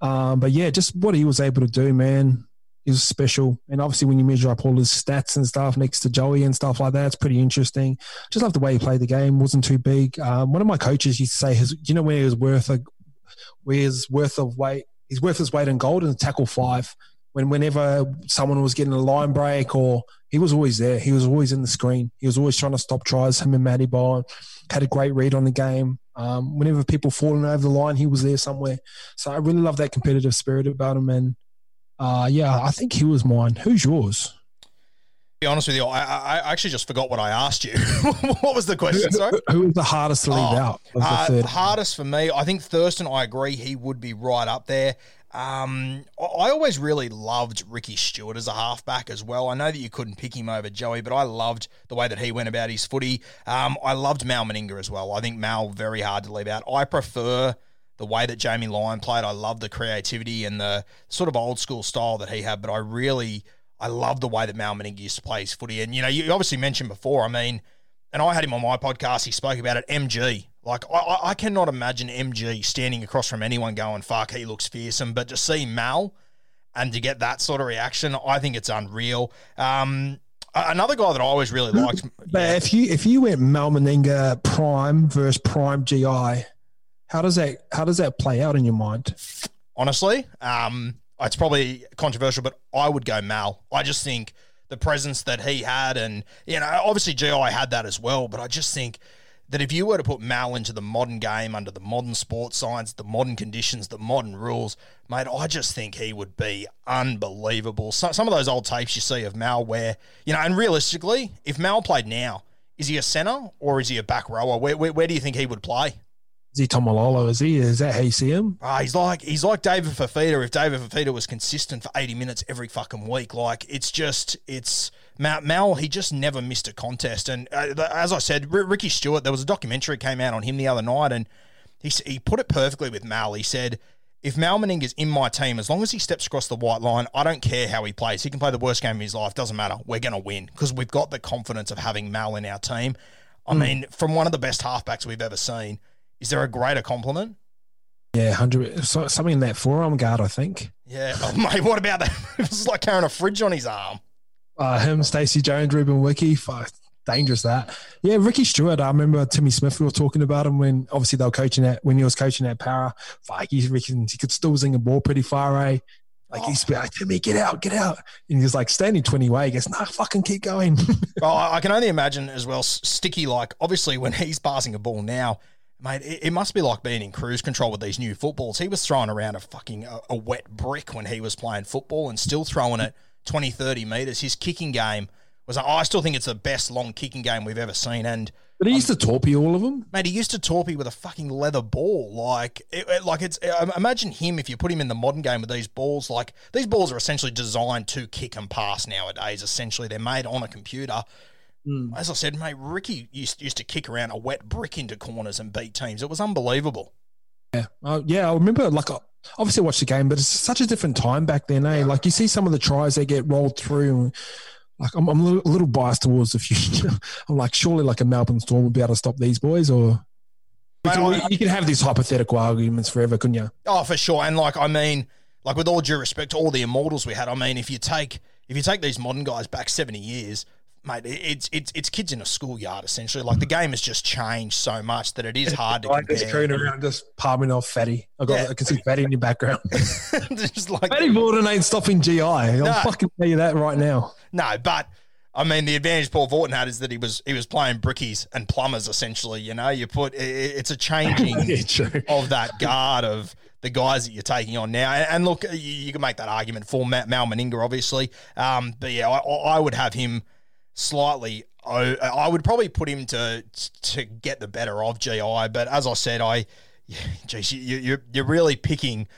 Um, but yeah, just what he was able to do, man is special. And obviously, when you measure up all his stats and stuff next to Joey and stuff like that, it's pretty interesting. Just love the way he played the game. wasn't too big. Um, one of my coaches used to say, his, you know, where he was worth a, where his worth of weight, he's worth his weight in gold in tackle five. When whenever someone was getting a line break, or he was always there. He was always in the screen. He was always trying to stop tries. Him and Matty Bowen had a great read on the game. Um, whenever people falling over the line, he was there somewhere. So I really love that competitive spirit about him, and uh, yeah, I think he was mine. Who's yours? be honest with you, I, I actually just forgot what I asked you. what was the question? Sorry, who was the hardest to leave oh, out? Uh, hardest for me, I think Thurston. I agree, he would be right up there. Um, I always really loved Ricky Stuart as a halfback as well. I know that you couldn't pick him over Joey, but I loved the way that he went about his footy. Um, I loved Mal Meninga as well. I think Mal very hard to leave out. I prefer the way that Jamie Lyon played. I love the creativity and the sort of old school style that he had, but I really I love the way that Mal Meninga used to play his footy. And you know, you obviously mentioned before. I mean, and I had him on my podcast. He spoke about it. MG, like I, I cannot imagine MG standing across from anyone going, "Fuck, he looks fearsome." But to see Mal and to get that sort of reaction, I think it's unreal. Um, another guy that I always really liked. But yeah. if you if you went Mal Meninga prime versus prime GI, how does that how does that play out in your mind? Honestly, um, it's probably controversial, but I would go Mal. I just think the presence that he had, and you know, obviously GI had that as well. But I just think that if you were to put Mal into the modern game under the modern sports science, the modern conditions, the modern rules, mate, I just think he would be unbelievable. So, some of those old tapes you see of Mal, where you know, and realistically, if Mal played now, is he a center or is he a back rower? Where, where, where do you think he would play? Is he Taumalolo? Is he? Is that how you see him? Ah, he's like he's like David Fifita. If David Fifita was consistent for eighty minutes every fucking week, like it's just it's Mal. Mal he just never missed a contest. And uh, as I said, R- Ricky Stuart. There was a documentary came out on him the other night, and he he put it perfectly with Mal. He said. If Mal Meninga's in my team, as long as he steps across the white line, I don't care how he plays. He can play the worst game of his life. Doesn't matter. We're going to win because we've got the confidence of having Mal in our team. I Mm. mean, from one of the best halfbacks we've ever seen, is there a greater compliment? Yeah, hundred so, something in that forearm guard, I think. Yeah, oh, mate. What about that? It was like carrying a fridge on his arm. Uh, him, Stacey Jones, Ruben Wiki, fuck, dangerous that. Yeah, Ricky Stuart. I remember Timmy Smith. We were talking about him when obviously they were coaching at when he was coaching at Parra. Fuck, he reckons he could still zing a ball pretty far. Eh? Like Oh. he's like, Timmy, get out, get out, and he's like standing twenty way. He goes, nah, fucking keep going. Well, I can only imagine as well, Sticky. Like obviously, when he's passing a ball now, mate, it, it must be like being in cruise control with these new footballs. He was throwing around a fucking a, a wet brick when he was playing football, and still throwing it 20, 30 meters. His kicking game was. I still think it's the best long kicking game we've ever seen, and. but he used to torpy all of them. Mate, he used to torpy with a fucking leather ball. Like, it, it- like it's. um, Imagine him if you put him in the modern game with these balls. Like, these balls are essentially designed to kick and pass nowadays. Essentially, they're made on a computer. As I said, mate, Ricky used, used to kick around a wet brick into corners and beat teams. It was unbelievable. Uh, yeah, I remember. Like, obviously, I watched the game, but it's such a different time back then. Eh? Like, you see some of the tries they get rolled through. Like, I'm, I'm a little, biased towards the future. I'm like, surely, like a Melbourne Storm would be able to stop these boys, or Mate, can, I- you can have these hypothetical arguments forever, couldn't you? Oh, for sure. And like, I mean, like with all due respect to all the immortals we had, I mean, if you take if you take these modern guys back seventy years, mate, it's it's it's kids in a schoolyard essentially. Like the game has just changed so much that it is hard to Like compare. crooning around, just palming off fatty. I got, Yeah. I can see fatty in your background. just like fatty Vautin ain't stopping GI. I'll No. fucking tell you that right now. no, but. I mean, the advantage Paul Vautin had is that he was he was playing brickies and plumbers essentially. You know, you put i- i- it's a changing Yeah, of that guard of the guys that you're taking on now. And, look, you, you can make that argument for Ma- Mal Meninga, obviously. Um, but yeah, I, I would have him slightly. I, I would probably put him to to get the better of GI. But as I said, I, yeah, geez, you, you, you're really picking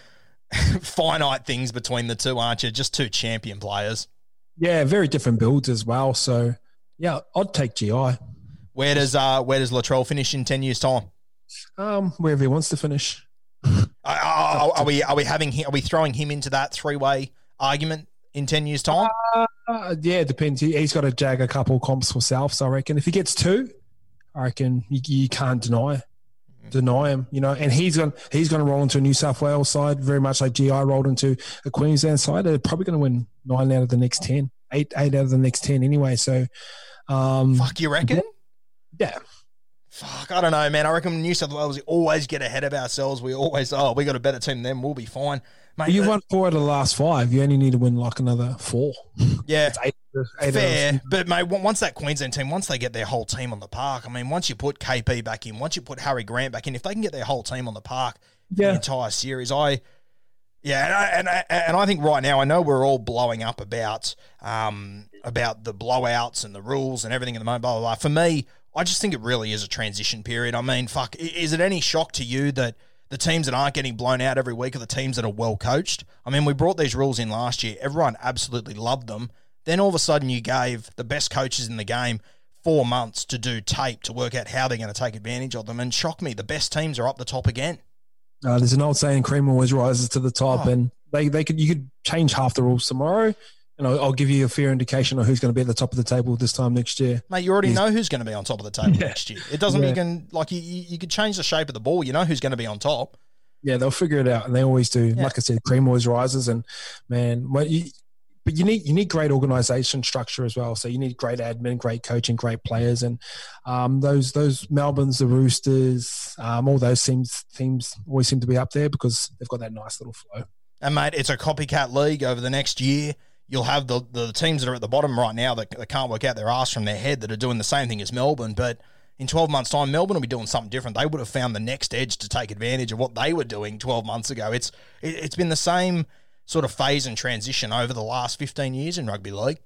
finite things between the two, aren't you? Just two champion players. Yeah, very different builds as well. So, yeah, I'd take GI. Where does uh where does Latrell finish in ten years' time? Um, wherever he wants to finish. Are, are, are we are we having are we throwing him into that three way argument in ten years' time? Uh, yeah, it depends. He, he's got to jag a couple comps for self. So I reckon if he gets two, I reckon you, you can't deny deny him. You know, and he's going he's going to roll into a New South Wales side very much like GI rolled into a Queensland side. They're probably going to win nine out of the next ten, eight eight out of the next ten anyway. So, um, Fuck, you reckon? yeah, Fuck, I don't know, man. I reckon New South Wales we always get ahead of ourselves. We always, oh, we got a better team than them. We'll be fine, mate. you uh, won four out of the last five. You only need to win like another four. yeah, It's eight, eight fair. But mate, once that Queensland team, once they get their whole team on the park, I mean, once you put KP back in, once you put Harry Grant back in, if they can get their whole team on the park for the entire series, I. Yeah, and I, and I, and I think right now I know we're all blowing up about um about the blowouts and the rules and everything at the moment. Blah blah blah. For me, I just think it really is a transition period. I mean, fuck, is it any shock to you that the teams that aren't getting blown out every week are the teams that are well coached? I mean, we brought these rules in last year. Everyone absolutely loved them. Then all of a sudden, you gave the best coaches in the game four months to do tape to work out how they're going to take advantage of them. And shock me, the best teams are up the top again. Uh, there's an old saying, "Cream always rises to the top," Oh. and they they could you could change half the rules tomorrow, and I'll, I'll give you a fair indication of who's going to be at the top of the table this time next year. Mate, you already He's- know who's going to be on top of the table Yeah. next year. It doesn't Yeah. mean you can like you, you you could change the shape of the ball. You know who's going to be on top. Yeah, they'll figure it out, and they always do. Yeah. Like I said, cream always rises, and man, what you, but you need you need great organization structure as well. So you need great admin, great coaching, great players, and um, those those Melbournes, the Roosters, um, all those teams teams always seem to be up there because they've got that nice little flow. And mate, it's a copycat league over the next year. You'll have the, the teams that are at the bottom right now that, that can't work out their ass from their head that are doing the same thing as Melbourne. But in 12 months' time, Melbourne will be doing something different. They would have found the next edge to take advantage of what they were doing 12 months ago. It's it, it's been the same sort of phase and transition over the last 15 years in rugby league.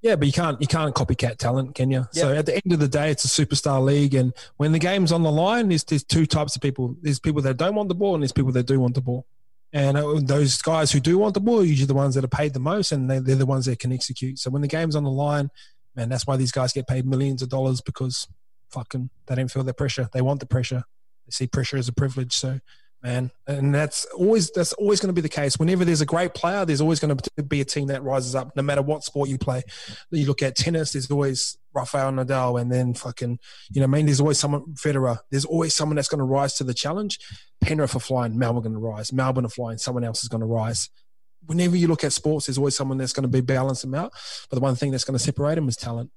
Yeah, but you can't you can't copycat talent, can you? So at the end of the day, it's a superstar league, and when the game's on the line, there's there's two types of people. There's people that don't want the ball, and there's people that do want the ball. And uh, those guys who do want the ball are usually the ones that are paid the most, and they, they're the ones that can execute. So when the game's on the line, man, that's why these guys get paid millions of dollars because fucking they don't feel the pressure. They want the pressure. They see pressure as a privilege. So man. And that's always that's always going to be the case. Whenever there's a great player, there's always going to be a team that rises up, no matter what sport you play. You look at tennis, there's always Rafael Nadal, and then fucking, you know, I mean, there's always someone Federer. There's always someone that's going to rise to the challenge. Penrith are flying, Melbourne going to rise. Melbourne are flying, someone else is going to rise. Whenever you look at sports, there's always someone that's going to be balance them out. But the one thing that's going to separate them is talent.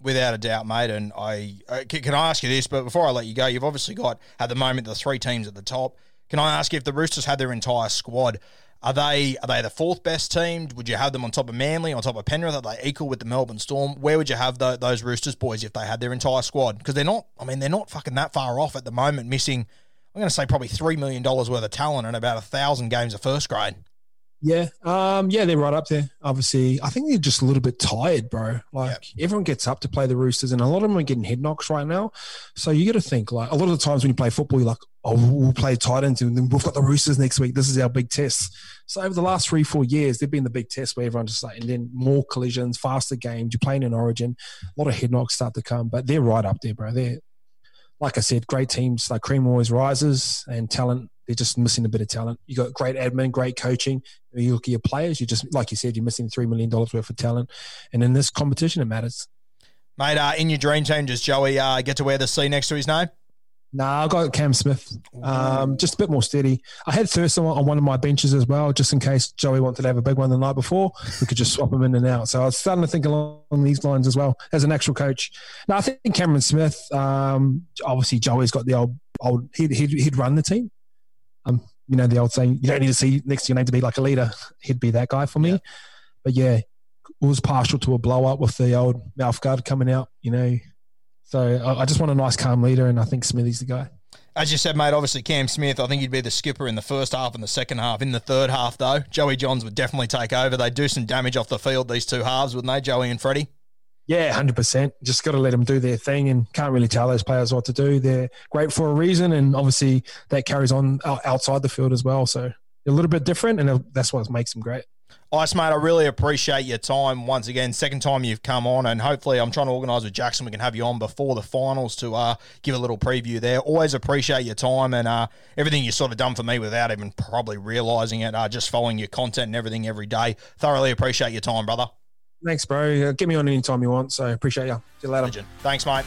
Without a doubt, mate. And I uh, can, can I ask you this? But before I let you go, you've obviously got at the moment the three teams at the top. Can I ask you if the Roosters had their entire squad? Are they are they the fourth best team? Would you have them on top of Manly, on top of Penrith? Are they equal with the Melbourne Storm? Where would you have the, those Roosters boys if they had their entire squad? Because they're not. I mean, they're not fucking that far off at the moment. Missing, I'm going to say probably three million dollars worth of talent and about a thousand games of first grade. Yeah, um, yeah, they're right up there. Obviously, I think they're just a little bit tired, bro. Like yep. everyone gets up to play the Roosters, and a lot of them are getting head knocks right now. So you got to think like a lot of the times when you play football, you're like, oh, we'll play Titans, and then we've got the Roosters next week. This is our big test. So over the last three, four years, they've been the big test where everyone just like, and then more collisions, faster games. You're playing in Origin, a lot of head knocks start to come, but they're right up there, bro. They're like I said, great teams like Cream always rises, and talent they're just missing a bit of talent. You got great admin, great coaching. You look at your players, you just like you said, you're missing three million dollars worth of talent, and in this competition, it matters. Mate, uh, in your dream does Joey uh, get to wear the C next to his name? Nah, I got Cam Smith. Um, just a bit more steady. I had Thurston on one of my benches as well, just in case Joey wanted to have a big one the night before. We could just swap him in and out. So I was starting to think along these lines as well as an actual coach. Now I think Cameron Smith. Um, obviously, Joey's got the old old. He'd, he'd, he'd run the team. Um, you know the old saying, you don't need to see next to your name to be like a leader. He'd be that guy for me. Yeah. But yeah, was partial to a blow up with the old mouth guard coming out. You know, so I, I just want a nice, calm leader, and I think Smithy's the guy. As you said, mate, obviously Cam Smith, I think he'd be the skipper in the first half and the second half. In the third half, though, Joey Johns would definitely take over. They'd do some damage off the field, these two halves, wouldn't they, Joey and Freddie? Yeah, hundred percent. Just got to let them do their thing, and can't really tell those players what to do. They're great for a reason, and obviously that carries on outside the field as well. So a little bit different, and that's what makes them great. Ice, mate, I really appreciate your time once again. Second time you've come on, and hopefully, I'm trying to organise with Jackson. We can have you on before the finals to uh, give a little preview there. Always appreciate your time and uh, everything you sort of done for me without even probably realising it. Uh, just following your content and everything every day. Thoroughly appreciate your time, brother. Thanks, bro. Get me on anytime you want. So appreciate you. See you later. Legend. Thanks, mate.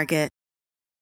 Target.